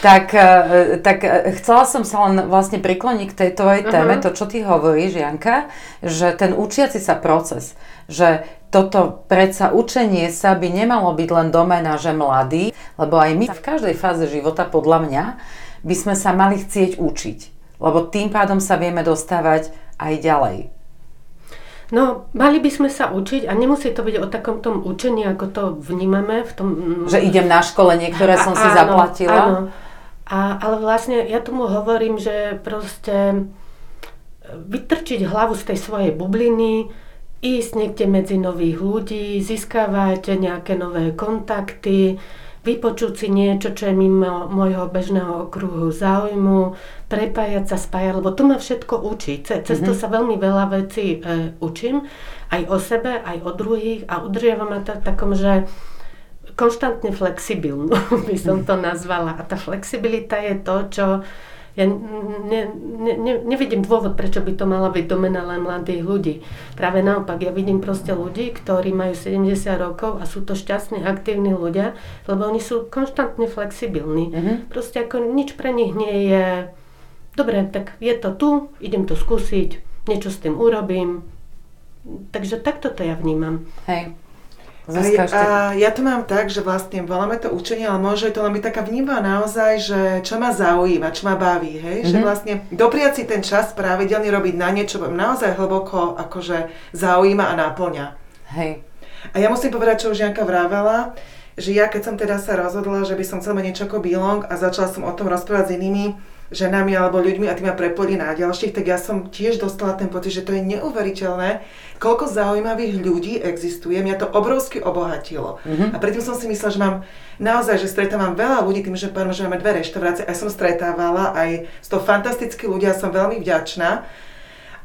tak, e, tak e, chcela som sa len vlastne prikloniť k tej tvojej téme, uh-huh. to čo ty hovoríš, Janka, že ten učiaci sa proces, že toto predsa učenie sa by nemalo byť len domena, že mladý, lebo aj my v každej fáze života, podľa mňa, by sme sa mali chcieť učiť lebo tým pádom sa vieme dostávať aj ďalej. No, mali by sme sa učiť a nemusí to byť o takom tom učení, ako to vnímame v tom... Že idem na školenie, ktoré som si áno, zaplatila. Áno. A, ale vlastne ja tomu hovorím, že proste vytrčiť hlavu z tej svojej bubliny, ísť niekde medzi nových ľudí, získavať nejaké nové kontakty, vypočuť si niečo, čo je mimo môjho bežného okruhu záujmu, prepájať sa, spájať, lebo to ma všetko učí. Cez mm-hmm. to sa veľmi veľa vecí e, učím, aj o sebe, aj o druhých a udržiava ma to takom, že konštantne flexibilnú by som to nazvala. A tá flexibilita je to, čo ja ne, ne, ne, nevidím dôvod, prečo by to mala byť domena len mladých ľudí. Práve naopak, ja vidím proste ľudí, ktorí majú 70 rokov a sú to šťastní, aktívni ľudia, lebo oni sú konštantne flexibilní. Uh-huh. Proste ako nič pre nich nie je dobre, tak je to tu, idem to skúsiť, niečo s tým urobím. Takže takto to ja vnímam. Hej. A, a ja to mám tak, že vlastne voláme to učenie, ale môže to len taká vníma naozaj, že čo ma zaujíma, čo ma baví, hej? Mm-hmm. Že mhm. vlastne dopriať si ten čas pravidelne robiť na niečo, čo naozaj hlboko akože zaujíma a náplňa. Hej. A ja musím povedať, čo už Janka vravela, že ja keď som teda sa rozhodla, že by som chcela niečo ako Bilong a začala som o tom rozprávať s inými, ženami alebo ľuďmi a tým ma prepojili na ďalších, tak ja som tiež dostala ten pocit, že to je neuveriteľné, koľko zaujímavých ľudí existuje. Mňa to obrovsky obohatilo. Mm-hmm. A predtým som si myslela, že mám naozaj, že stretávam veľa ľudí, tým, že poviem, že máme dve reštaurácie, aj som stretávala, aj z toho fantastickí ľudia, som veľmi vďačná.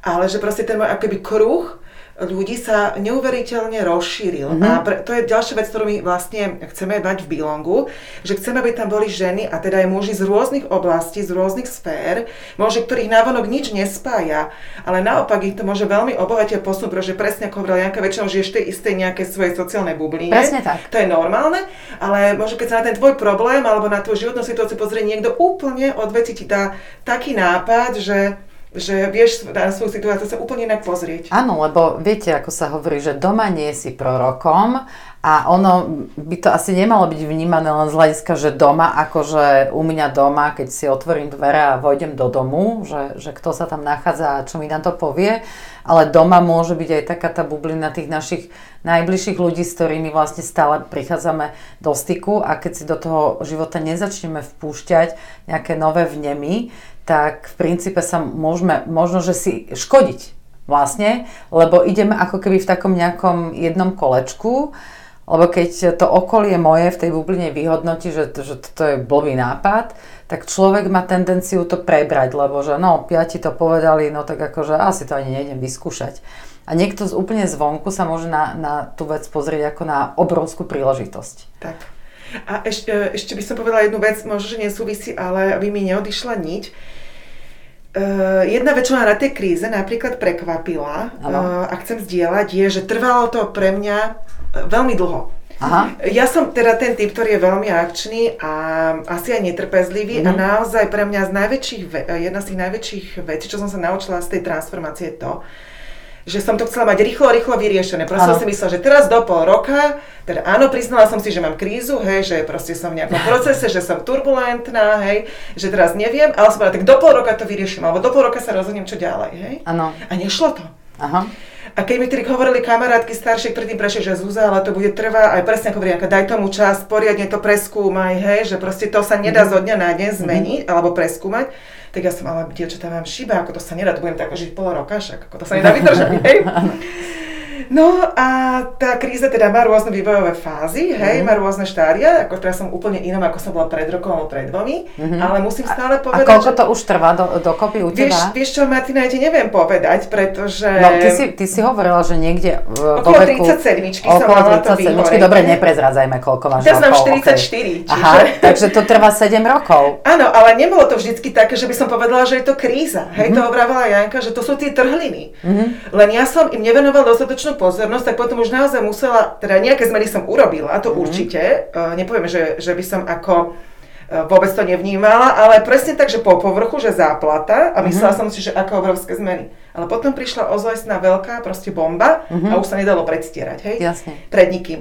Ale že proste ten môj akoby kruh, ľudí sa neuveriteľne rozšíril. Mm-hmm. A pre, to je ďalšia vec, ktorú my vlastne chceme mať v Bilongu, že chceme, aby tam boli ženy a teda aj muži z rôznych oblastí, z rôznych sfér, môže, ktorých návonok nič nespája, ale naopak ich to môže veľmi obohatiť a posunúť, pretože presne ako hovorila Janka, väčšinou žiješ tej istej nejakej svojej sociálnej bubline. Presne tak. To je normálne, ale môže keď sa na ten tvoj problém alebo na tvoju životnú situáciu pozrie niekto úplne odveci ti dá taký nápad, že že vieš na svoju situáciu sa úplne inak pozrieť. Áno, lebo viete, ako sa hovorí, že doma nie si prorokom a ono by to asi nemalo byť vnímané len z hľadiska, že doma, akože u mňa doma, keď si otvorím dvere a vojdem do domu, že, že kto sa tam nachádza a čo mi na to povie, ale doma môže byť aj taká tá bublina tých našich najbližších ľudí, s ktorými vlastne stále prichádzame do styku a keď si do toho života nezačneme vpúšťať nejaké nové vnemy, tak v princípe sa môžeme, možno, že si škodiť vlastne, lebo ideme ako keby v takom nejakom jednom kolečku, lebo keď to okolie moje v tej bubline vyhodnotí, že, že to je blbý nápad, tak človek má tendenciu to prebrať, lebo že no, piati to povedali, no tak akože asi to ani nejdem vyskúšať. A niekto z úplne zvonku sa môže na, na tú vec pozrieť ako na obrovskú príležitosť. Tak. A ešte, ešte by som povedala jednu vec, možno, že nesúvisí, ale aby mi neodišla niť Uh, jedna vec, čo ma na tej kríze napríklad prekvapila uh, a chcem zdieľať, je, že trvalo to pre mňa uh, veľmi dlho. Aha. Ja som teda ten typ, ktorý je veľmi akčný a asi aj netrpezlivý mm-hmm. a naozaj pre mňa z najväčších, jedna z tých najväčších vecí, čo som sa naučila z tej transformácie je to, že som to chcela mať rýchlo, rýchlo vyriešené. Proste som si myslela, že teraz do pol roka, teda áno, priznala som si, že mám krízu, hej, že proste som v nejakom procese, že som turbulentná, hej, že teraz neviem, ale som povedala, tak do pol roka to vyrieším, alebo do pol roka sa rozhodnem, čo ďalej, hej. Áno. A nešlo to. Aha. A keď mi tedy hovorili kamarátky staršie, ktorí tým prešli, že Zúza, ale to bude trvať, aj presne ako hovorí, daj tomu čas, poriadne to preskúmaj, hej, že proste to sa nedá mhm. zo dňa na deň zmeniť, mm-hmm. alebo preskúmať tak ja som, ale dievčatá vám šíba, ako to sa nedá, to budem tak žiť pol roka, však ako to sa nedá vydržať, hej. No a tá kríza teda má rôzne vývojové fázy, hej, mm. má rôzne štádia, ako teraz som úplne inom, ako som bola pred rokom alebo pred dvomi, mm-hmm. ale musím stále povedať, A koľko že... to už trvá do, dokopy u vieš, teba? Vieš čo, Martina, ja ti neviem povedať, pretože... No, ty si, ty si hovorila, že niekde v okolo veku... 37 som mala to dobre, neprezrádzajme, koľko máš Teraz mám 44, okay. čiže... Aha, takže to trvá 7 rokov. Áno, ale nebolo to vždycky také, že by som povedala, že je to kríza. Hej, mm-hmm. to obrávala Janka, že to sú tie trhliny. Mm-hmm. Len ja som im nevenoval dostatočnú pozornosť, tak potom už naozaj musela, teda nejaké zmeny som urobila, to mm-hmm. určite, uh, nepoviem, že, že by som ako uh, vôbec to nevnímala, ale presne tak, že po povrchu, že záplata a myslela mm-hmm. som si, že aké obrovské zmeny. Ale potom prišla ozajstná veľká proste bomba mm-hmm. a už sa nedalo predstierať, hej? Jasne. Pred nikým.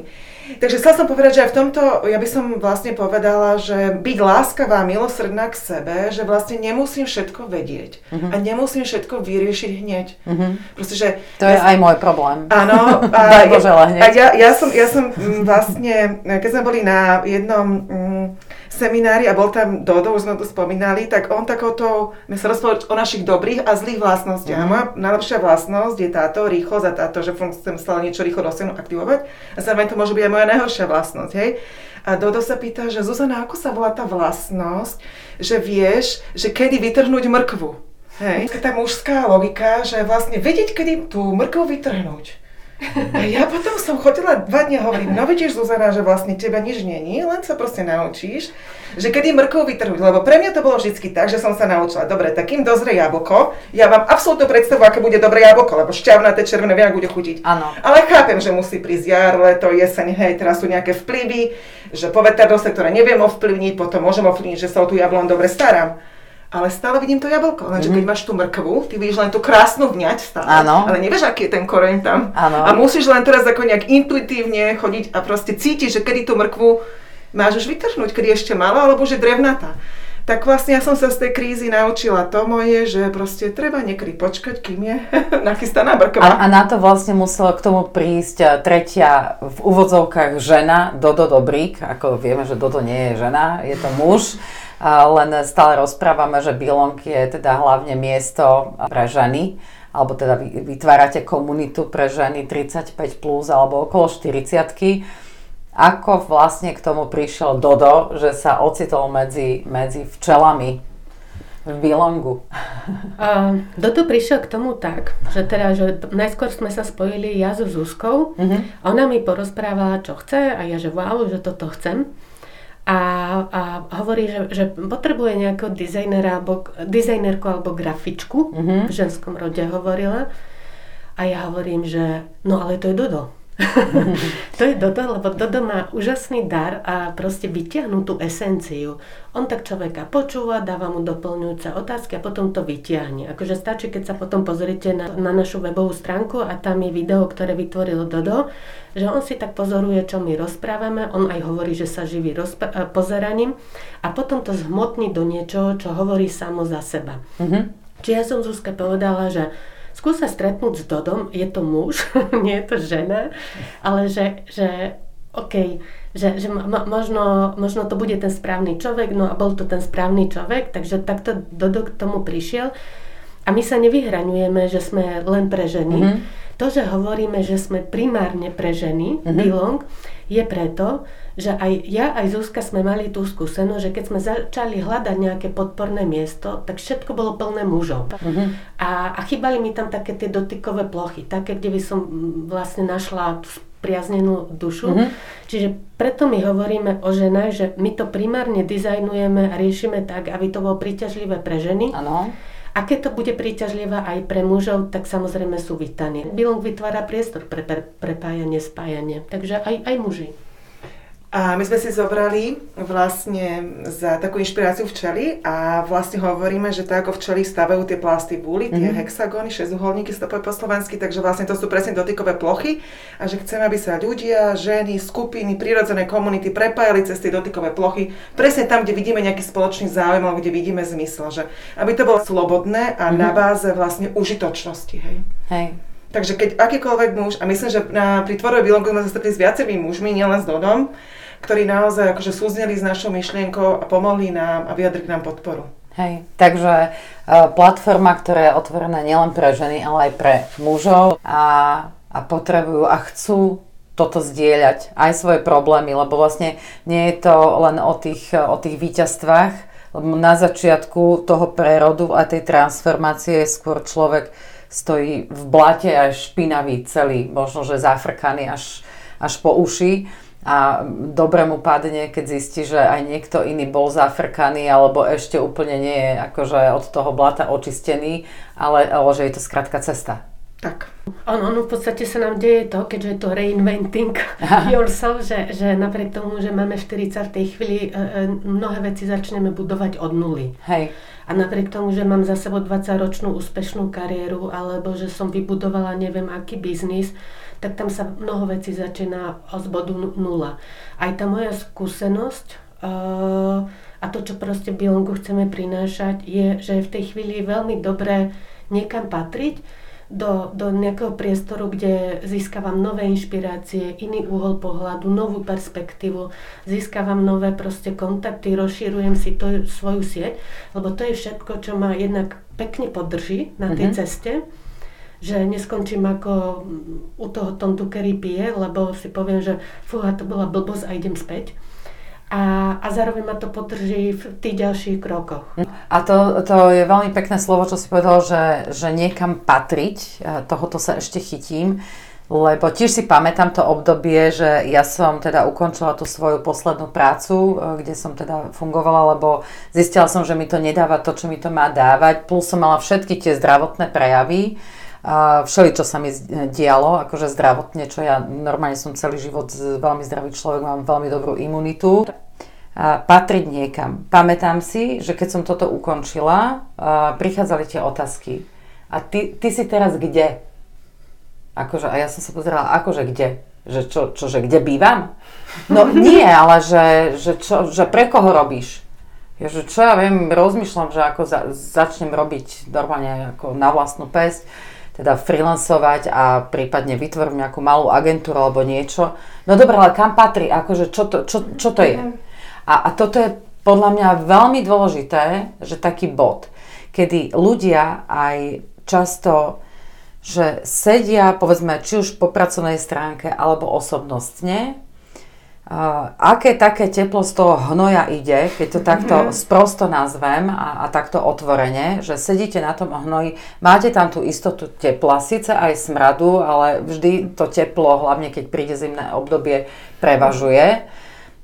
Takže chcela som povedať, že aj v tomto, ja by som vlastne povedala, že byť láskavá, milosrdná k sebe, že vlastne nemusím všetko vedieť uh-huh. a nemusím všetko vyriešiť hneď. Uh-huh. Proste, že to ja, je aj môj problém. Áno. A, Daj Bože, a ja, ja, som, ja som mm, vlastne, keď sme boli na jednom mm, seminári a bol tam Dodo, už sme to spomínali, tak on takouto, my sa rozprávali o našich dobrých a zlých vlastnostiach. Mm. Moja najlepšia vlastnosť je táto rýchlosť a táto, že chcem stále niečo rýchlo dosiahnuť, aktivovať. A zároveň to môže byť aj moja najhoršia vlastnosť, hej. A Dodo sa pýta, že Zuzana, ako sa volá tá vlastnosť, že vieš, že kedy vytrhnúť mrkvu. Hej. Tá mužská logika, že vlastne vedieť, kedy tú mrkvu vytrhnúť. A ja potom som chodila dva dňa hovorím, no vidíš Zuzana, že vlastne teba nič není, len sa proste naučíš, že kedy mrkov vytrhnúť, lebo pre mňa to bolo vždy tak, že som sa naučila, dobre, takým dozrie jablko, ja mám absolútnu predstavu, aké bude dobré jablko, lebo šťavnaté červené viem, bude chutiť. Áno. Ale chápem, že musí prísť jar, leto, jeseň, hej, teraz sú nejaké vplyvy, že poveternostné, ktoré neviem ovplyvniť, potom môžem ovplyvniť, že sa o tú jablon dobre starám. Ale stále vidím to jablko. Lenže mm-hmm. keď máš tú mrkvu, ty vidíš len tú krásnu vňať stále, ano. ale nevieš, aký je ten koreň tam. Ano. A musíš len teraz ako nejak intuitívne chodiť a proste cítiš, že kedy tú mrkvu máš už vytrhnúť, kedy je ešte malá, alebo už je drevnatá. Tak vlastne ja som sa z tej krízy naučila to moje, že proste treba niekedy počkať, kým je nachystaná brkva. A, a na to vlastne musela k tomu prísť tretia v úvodzovkách žena, Dodo Dobrík, ako vieme, že Dodo nie je žena, je to muž len stále rozprávame, že Bilong je teda hlavne miesto pre ženy, alebo teda vytvárate komunitu pre ženy 35 plus alebo okolo 40 Ako vlastne k tomu prišiel Dodo, že sa ocitol medzi, medzi včelami v Bilongu? Uh, Dodo prišiel k tomu tak, že teda, že najskôr sme sa spojili ja so Zuzkou, uh-huh. ona mi porozprávala, čo chce a ja, že wow, že toto chcem a, a hovorí, že, že potrebuje nejakého dizajnera alebo, dizajnerku alebo grafičku, mm-hmm. v ženskom rode hovorila. A ja hovorím, že no ale to je Dodo. To je Dodo, lebo Dodo má úžasný dar a proste vytiahnu tú esenciu. On tak človeka počúva, dáva mu doplňujúce otázky a potom to vytiahne. Akože stačí, keď sa potom pozrite na, na našu webovú stránku a tam je video, ktoré vytvoril Dodo, že on si tak pozoruje, čo my rozprávame, on aj hovorí, že sa živí rozpr- e, pozeraním a potom to zhmotní do niečoho, čo hovorí samo za seba. Mm-hmm. Čiže ja som Zuzka povedala, že skús sa stretnúť s Dodom, je to muž, nie je to žena, ale že, že OK, že, že mo, možno, možno to bude ten správny človek, no a bol to ten správny človek, takže takto Dodo k tomu prišiel. A my sa nevyhraňujeme, že sme len pre ženy. Mm-hmm. To, že hovoríme, že sme primárne pre ženy, mm-hmm. Bilong, je preto, že aj ja, aj Zuzka sme mali tú skúsenosť, že keď sme začali hľadať nejaké podporné miesto, tak všetko bolo plné mužov. Uh-huh. A, a chýbali mi tam také tie dotykové plochy, také, kde by som vlastne našla priaznenú dušu. Uh-huh. Čiže preto my hovoríme o ženách, že my to primárne dizajnujeme a riešime tak, aby to bolo príťažlivé pre ženy. Ano. A keď to bude príťažlivé aj pre mužov, tak samozrejme sú vítaní. Bilong vytvára priestor pre prepájanie, spájanie. Takže aj, aj muži. A my sme si zobrali vlastne za takú inšpiráciu včely a vlastne hovoríme, že tak ako včely stavajú tie plasty búly, tie mm-hmm. hexagóny, šesťuholníky, to po slovensky, takže vlastne to sú presne dotykové plochy a že chceme, aby sa ľudia, ženy, skupiny, prírodzené komunity prepájali cez tie dotykové plochy presne tam, kde vidíme nejaký spoločný záujem alebo kde vidíme zmysel, že aby to bolo slobodné a mm-hmm. na báze vlastne užitočnosti. Hej. Hej. Takže keď akýkoľvek muž, a myslím, že na, pri tvorbe Bilongu sme sa stretli s viacerými mužmi, nielen s Dodom, ktorí naozaj akože súzneli s našou myšlienkou a pomohli nám a vyjadrili nám podporu. Hej, takže uh, platforma, ktorá je otvorená nielen pre ženy, ale aj pre mužov a, a potrebujú a chcú toto zdieľať, aj svoje problémy, lebo vlastne nie je to len o tých, o tých víťazstvách, lebo na začiatku toho prerodu a tej transformácie skôr človek stojí v blate až špinavý celý, možno že zafrkaný až, až po uši a dobre mu padne, keď zistí, že aj niekto iný bol zafrkaný alebo ešte úplne nie je akože od toho blata očistený, ale, ale že je to skrátka cesta. Tak. Ono, ono v podstate sa nám deje to, keďže je to reinventing yourself, že, že napriek tomu, že máme 40 v tej chvíli, e, e, mnohé veci začneme budovať od nuly. Hej. A napriek tomu, že mám za sebou 20-ročnú úspešnú kariéru, alebo že som vybudovala neviem aký biznis, tak tam sa mnoho vecí začína z bodu nula. Aj tá moja skúsenosť uh, a to, čo proste Bilongu chceme prinášať, je, že v tej chvíli je veľmi dobré niekam patriť, do, do nejakého priestoru, kde získavam nové inšpirácie, iný úhol pohľadu, novú perspektívu, získavam nové proste kontakty, rozšírujem si to, svoju sieť, lebo to je všetko, čo ma jednak pekne podrží na tej mm-hmm. ceste že neskončím ako u toho Tom Tukery pije, lebo si poviem, že fúha, to bola blbosť a idem späť. A, a zároveň ma to podrží v tých ďalších krokoch. A to, to je veľmi pekné slovo, čo si povedal, že, že niekam patriť, tohoto sa ešte chytím, lebo tiež si pamätám to obdobie, že ja som teda ukončila tú svoju poslednú prácu, e, kde som teda fungovala, lebo zistila som, že mi to nedáva to, čo mi to má dávať, plus som mala všetky tie zdravotné prejavy, a všeli, čo sa mi dialo, akože zdravotne, čo ja normálne som celý život veľmi zdravý človek, mám veľmi dobrú imunitu. patriť niekam. Pamätám si, že keď som toto ukončila, prichádzali tie otázky. A ty, ty si teraz kde? Akože, a ja som sa pozerala, akože kde? Že čo, čo že kde bývam? No nie, ale že, že, čo, že pre koho robíš? Ja, že čo ja viem, rozmýšľam, že ako za, začnem robiť normálne ako na vlastnú pesť, teda freelancovať a prípadne vytvorím nejakú malú agentúru alebo niečo. No dobré, ale kam patrí? Akože čo to, čo, čo to je? Mhm. A, a toto je podľa mňa veľmi dôležité, že taký bod, kedy ľudia aj často že sedia, povedzme, či už po pracovnej stránke alebo osobnostne, Uh, aké také teplo z toho hnoja ide, keď to takto mm-hmm. sprosto nazvem a, a takto otvorene, že sedíte na tom hnoji, máte tam tú istotu tepla, síce aj smradu, ale vždy to teplo, hlavne keď príde zimné obdobie, prevažuje.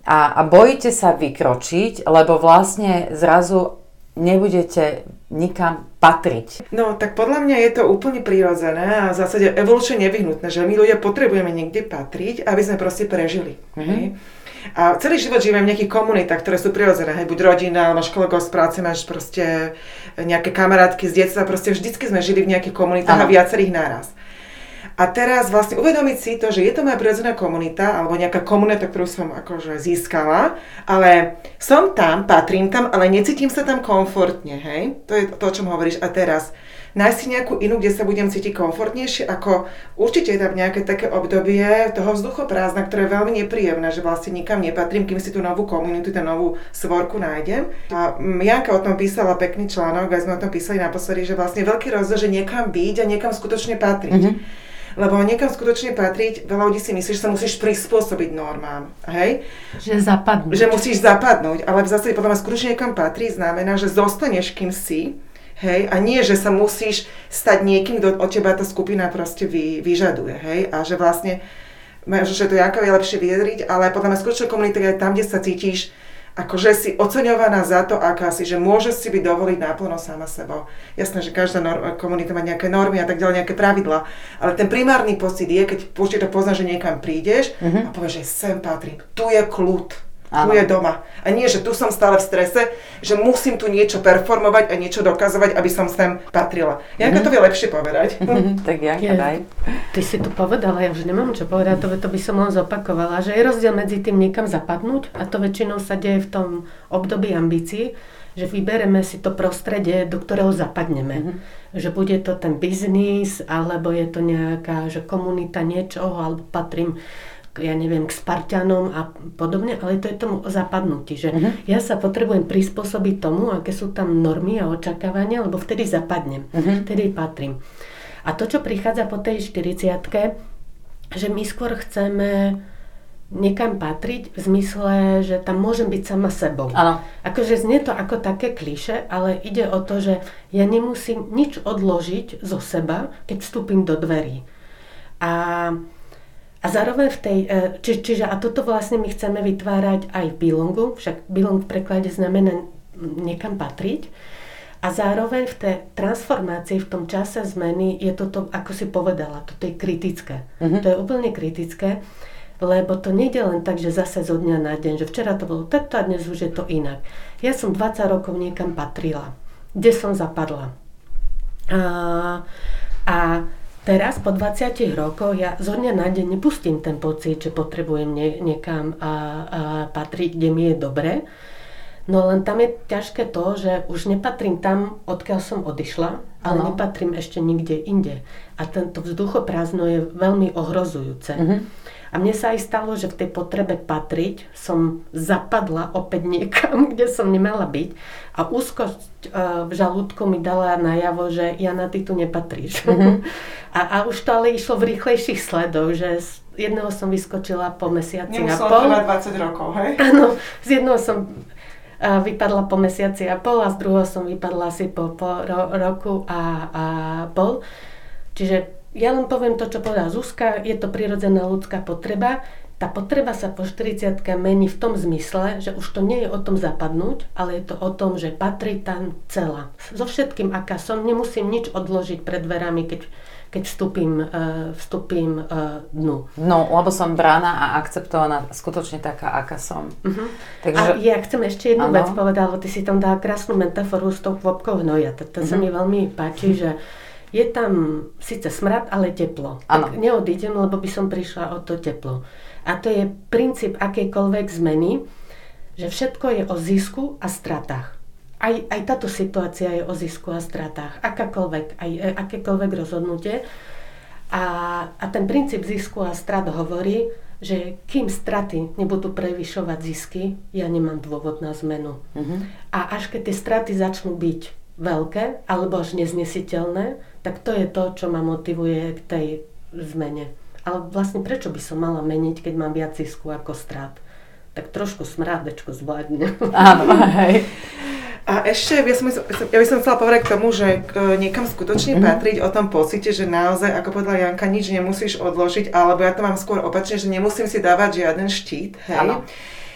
A, a bojíte sa vykročiť, lebo vlastne zrazu nebudete nikam patriť. No, tak podľa mňa je to úplne prirodzené a v zásade evolučne nevyhnutné, že my ľudia potrebujeme niekde patriť, aby sme proste prežili. Mm-hmm. A celý život žijeme v nejakých komunitách, ktoré sú prirodzené, hej, buď rodina, máš kolegov z práce, máš proste nejaké kamarátky z detstva, proste vždycky sme žili v nejakých komunitách ano. a viacerých náraz. A teraz vlastne uvedomiť si to, že je to moja prirodzená komunita, alebo nejaká komunita, ktorú som akože získala, ale som tam, patrím tam, ale necítim sa tam komfortne, hej? To je to, o čom hovoríš. A teraz, nájsť si nejakú inú, kde sa budem cítiť komfortnejšie, ako určite je tam nejaké také obdobie toho vzduchoprázdna, ktoré je veľmi nepríjemné, že vlastne nikam nepatrím, kým si tú novú komunitu, tú novú svorku nájdem. A Janka o tom písala pekný článok, aj sme o tom písali naposledy, že vlastne veľký rozdiel, že niekam byť a niekam skutočne patriť. Mm-hmm. Lebo niekam skutočne patriť, veľa ľudí si myslí, že sa musíš prispôsobiť normám. Hej? Že zapadnúť. Že musíš zapadnúť, ale v zásade podľa mňa skutočne niekam patrí znamená, že zostaneš kým si, Hej, a nie, že sa musíš stať niekým, kto od teba tá skupina proste vy, vyžaduje, hej, a že vlastne, že to Janka je lepšie vyjadriť, ale podľa mňa skutočná komunita je tam, kde sa cítiš akože si oceňovaná za to, aká si, že môže si byť dovoliť náplno sama sebou. Jasné, že každá norm, komunita má nejaké normy a tak ďalej, nejaké pravidla, ale ten primárny pocit je, keď určite poznáš, že niekam prídeš uh-huh. a povieš, že sem patrím, tu je kľud Áno. Tu je doma. A nie, že tu som stále v strese, že musím tu niečo performovať a niečo dokazovať, aby som sem patrila. Janka mm-hmm. to vie lepšie povedať. tak Janka, daj. Ty si to povedala, ja už nemám čo povedať, to, to by som len zopakovala, že je rozdiel medzi tým niekam zapadnúť a to väčšinou sa deje v tom období ambícií, že vybereme si to prostredie, do ktorého zapadneme. Mm-hmm. Že bude to ten biznis, alebo je to nejaká že komunita niečoho, alebo patrím ja neviem, k Spartanom a podobne, ale to je tomu zapadnutí, že uh-huh. ja sa potrebujem prispôsobiť tomu, aké sú tam normy a očakávania, lebo vtedy zapadnem, uh-huh. vtedy patrím. A to, čo prichádza po tej 40 že my skôr chceme niekam patriť v zmysle, že tam môžem byť sama sebou. Áno. Akože znie to ako také kliše, ale ide o to, že ja nemusím nič odložiť zo seba, keď vstúpim do dverí. A a zároveň v tej, e, či, čiže a toto vlastne my chceme vytvárať aj v Bilongu, však Bilong v preklade znamená niekam patriť. A zároveň v tej transformácii, v tom čase zmeny je toto, ako si povedala, toto je kritické. Uh-huh. To je úplne kritické, lebo to nejde len tak, že zase zo dňa na deň, že včera to bolo takto a dnes už je to inak. Ja som 20 rokov niekam patrila, kde som zapadla. A, a Teraz po 20 rokoch ja zo dňa na deň nepustím ten pocit, že potrebujem nie, niekam a, a patriť, kde mi je dobre. No len tam je ťažké to, že už nepatrím tam, odkiaľ som odišla, ale ano. nepatrím ešte nikde inde. A tento vzduchoprázdno je veľmi ohrozujúce. Uh-huh. A mne sa aj stalo, že v tej potrebe patriť som zapadla opäť niekam, kde som nemala byť. A úzkosť uh, v žalúdku mi dala najavo, že Jana, ty tu nepatríš. Mm-hmm. a, a už to ale išlo v rýchlejších sledoch, že z jedného som vyskočila po mesiaci a pol. 20 rokov, hej? Áno, z jedného som uh, vypadla po mesiaci a pol a z druhého som vypadla asi po, po ro, roku a, a pol. Čiže ja len poviem to, čo povedala Zuzka, je to prirodzená ľudská potreba. tá potreba sa po 40 mení v tom zmysle, že už to nie je o tom zapadnúť, ale je to o tom, že patrí tam celá. So všetkým, aká som, nemusím nič odložiť pred dverami, keď, keď vstúpim, uh, vstúpim uh, dnu. No, lebo som brána a akceptovaná skutočne taká, aká som. Uh-huh. Takže... A ja chcem ešte jednu ano. vec povedať, lebo ty si tam dala krásnu metaforu s tou kvopkou hnoja. To, to uh-huh. sa mhm. mi veľmi páči, že je tam síce smrad, ale teplo. Ano. Tak neodídem, lebo by som prišla o to teplo. A to je princíp akejkoľvek zmeny, že všetko je o zisku a stratách. Aj, aj táto situácia je o zisku a stratách. Akákoľvek, aj e, akékoľvek rozhodnutie. A, a ten princíp zisku a strat hovorí, že kým straty nebudú prevyšovať zisky, ja nemám dôvod na zmenu. Uh-huh. A až keď tie straty začnú byť veľké alebo až neznesiteľné, tak to je to, čo ma motivuje k tej zmene. Ale vlastne prečo by som mala meniť, keď mám viac zisku ako strát? Tak trošku smrádečko zvládne. Áno, hej. A ešte ja, som, ja by som chcela povedať k tomu, že niekam skutočne mm-hmm. patriť o tom pocite, že naozaj, ako povedala Janka, nič nemusíš odložiť, alebo ja to mám skôr opačne, že nemusím si dávať žiaden štít, hej. Ano.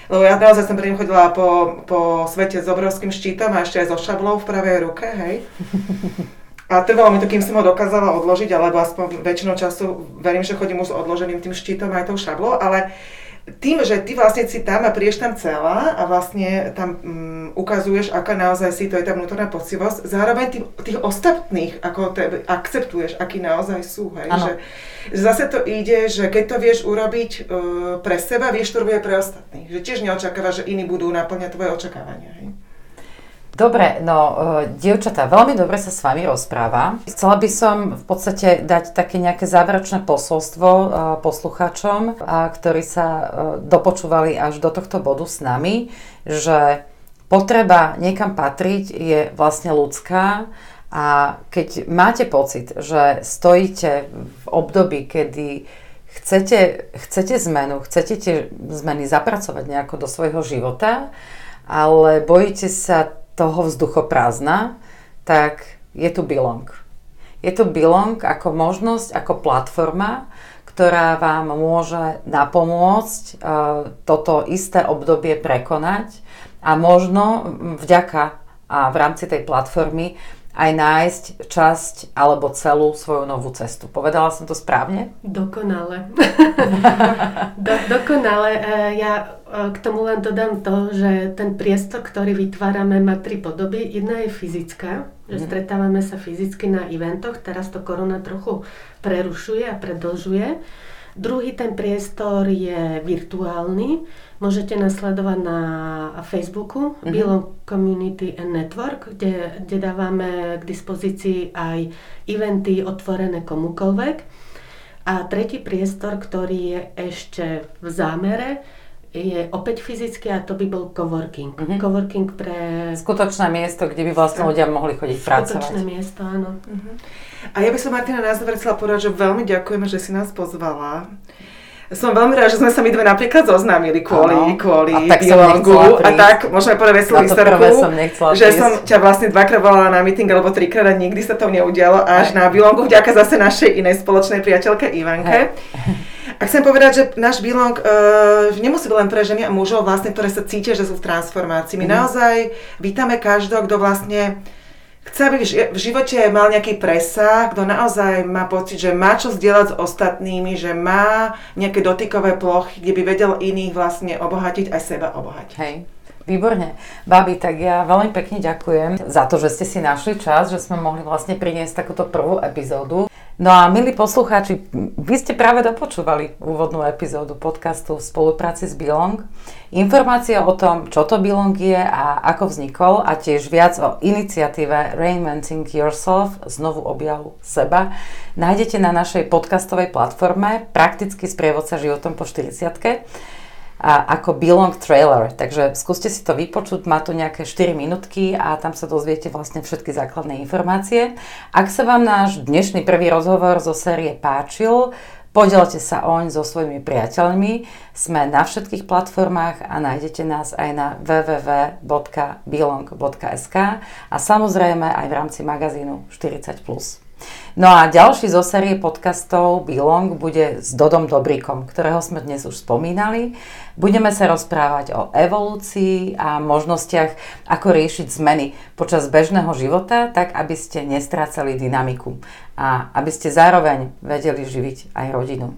Lebo ja naozaj som predtým chodila po, po svete s obrovským štítom a ešte aj so šablou v pravej ruke, hej. A trvalo mi to, kým som ho dokázala odložiť, alebo aspoň väčšinou času verím, že chodím už s odloženým tým štítom aj tou šablou, ale tým, že ty vlastne si tam a prídeš tam celá a vlastne tam um, ukazuješ, aká naozaj si, to je tá vnútorná pocivosť, zároveň tým, tých ostatných, ako tebe, akceptuješ, akí naozaj sú. Hej? Že, že zase to ide, že keď to vieš urobiť uh, pre seba, vieš to robiť pre ostatných. Že tiež neočakávaš, že iní budú naplňať tvoje očakávania. Hej? Dobre, no, uh, dievčatá, veľmi dobre sa s vami rozpráva. Chcela by som v podstate dať také nejaké záverečné posolstvo uh, poslucháčom, ktorí sa uh, dopočúvali až do tohto bodu s nami, že potreba niekam patriť je vlastne ľudská a keď máte pocit, že stojíte v období, kedy chcete, chcete zmenu, chcete tie zmeny zapracovať nejako do svojho života, ale bojíte sa toho vzduchoprázdna, tak je tu Belong. Je tu Belong ako možnosť, ako platforma, ktorá vám môže napomôcť uh, toto isté obdobie prekonať a možno vďaka a v rámci tej platformy aj nájsť časť alebo celú svoju novú cestu. Povedala som to správne? Dokonale. Do, dokonale. E, ja e, k tomu len dodám to, že ten priestor, ktorý vytvárame, má tri podoby. Jedna je fyzická, že mm. stretávame sa fyzicky na eventoch. Teraz to korona trochu prerušuje a predlžuje. Druhý ten priestor je virtuálny. Môžete nasledovať na Facebooku mm-hmm. Belong Community and Network, kde, kde dávame k dispozícii aj eventy otvorené komukoľvek. A tretí priestor, ktorý je ešte v zámere, je opäť fyzický a to by bol coworking. Mm-hmm. Coworking pre... Skutočné miesto, kde by vlastne ľudia mohli chodiť Skutočné pracovať. Skutočné miesto, áno. Mm-hmm. A ja by som Martina na záver chcela povedať, že veľmi ďakujeme, že si nás pozvala. Som veľmi rád, že sme sa my dve napríklad zoznámili kvôli, ano. kvôli a tak Bilongu. A tak, môžeme povedať veselú historku, som že som ťa vlastne dvakrát volala na meeting, alebo trikrát a nikdy sa to neudialo až Aj. na Bilongu, vďaka zase našej inej spoločnej priateľke Ivanke. Aj. A chcem povedať, že náš bilong uh, nemusí byť len pre ženy a mužov, vlastne, ktoré sa cítia, že sú v transformácii. My mm. naozaj vítame každého, kto vlastne chce, aby v živote mal nejaký presah, kto naozaj má pocit, že má čo zdieľať s ostatnými, že má nejaké dotykové plochy, kde by vedel iných vlastne obohatiť, aj seba obohatiť. Hej. Výborne. Babi, tak ja veľmi pekne ďakujem za to, že ste si našli čas, že sme mohli vlastne priniesť takúto prvú epizódu. No a milí poslucháči, vy ste práve dopočúvali úvodnú epizódu podcastu v spolupráci s Bilong. Informácia o tom, čo to Bilong je a ako vznikol a tiež viac o iniciatíve Reinventing Yourself, znovu objav seba, nájdete na našej podcastovej platforme Praktický sprievodca životom po 40 a ako Belong Trailer. Takže skúste si to vypočuť, má to nejaké 4 minútky a tam sa dozviete vlastne všetky základné informácie. Ak sa vám náš dnešný prvý rozhovor zo série páčil, Podielte sa oň so svojimi priateľmi. Sme na všetkých platformách a nájdete nás aj na www.bilong.sk a samozrejme aj v rámci magazínu 40+. No a ďalší zo série podcastov Belong bude s Dodom Dobríkom, ktorého sme dnes už spomínali. Budeme sa rozprávať o evolúcii a možnostiach, ako riešiť zmeny počas bežného života, tak aby ste nestrácali dynamiku a aby ste zároveň vedeli živiť aj rodinu.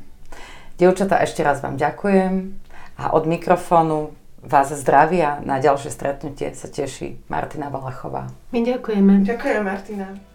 Dievčatá, ešte raz vám ďakujem a od mikrofónu vás zdravia. Na ďalšie stretnutie sa teší Martina Valachová. My ďakujeme. Ďakujem, Martina.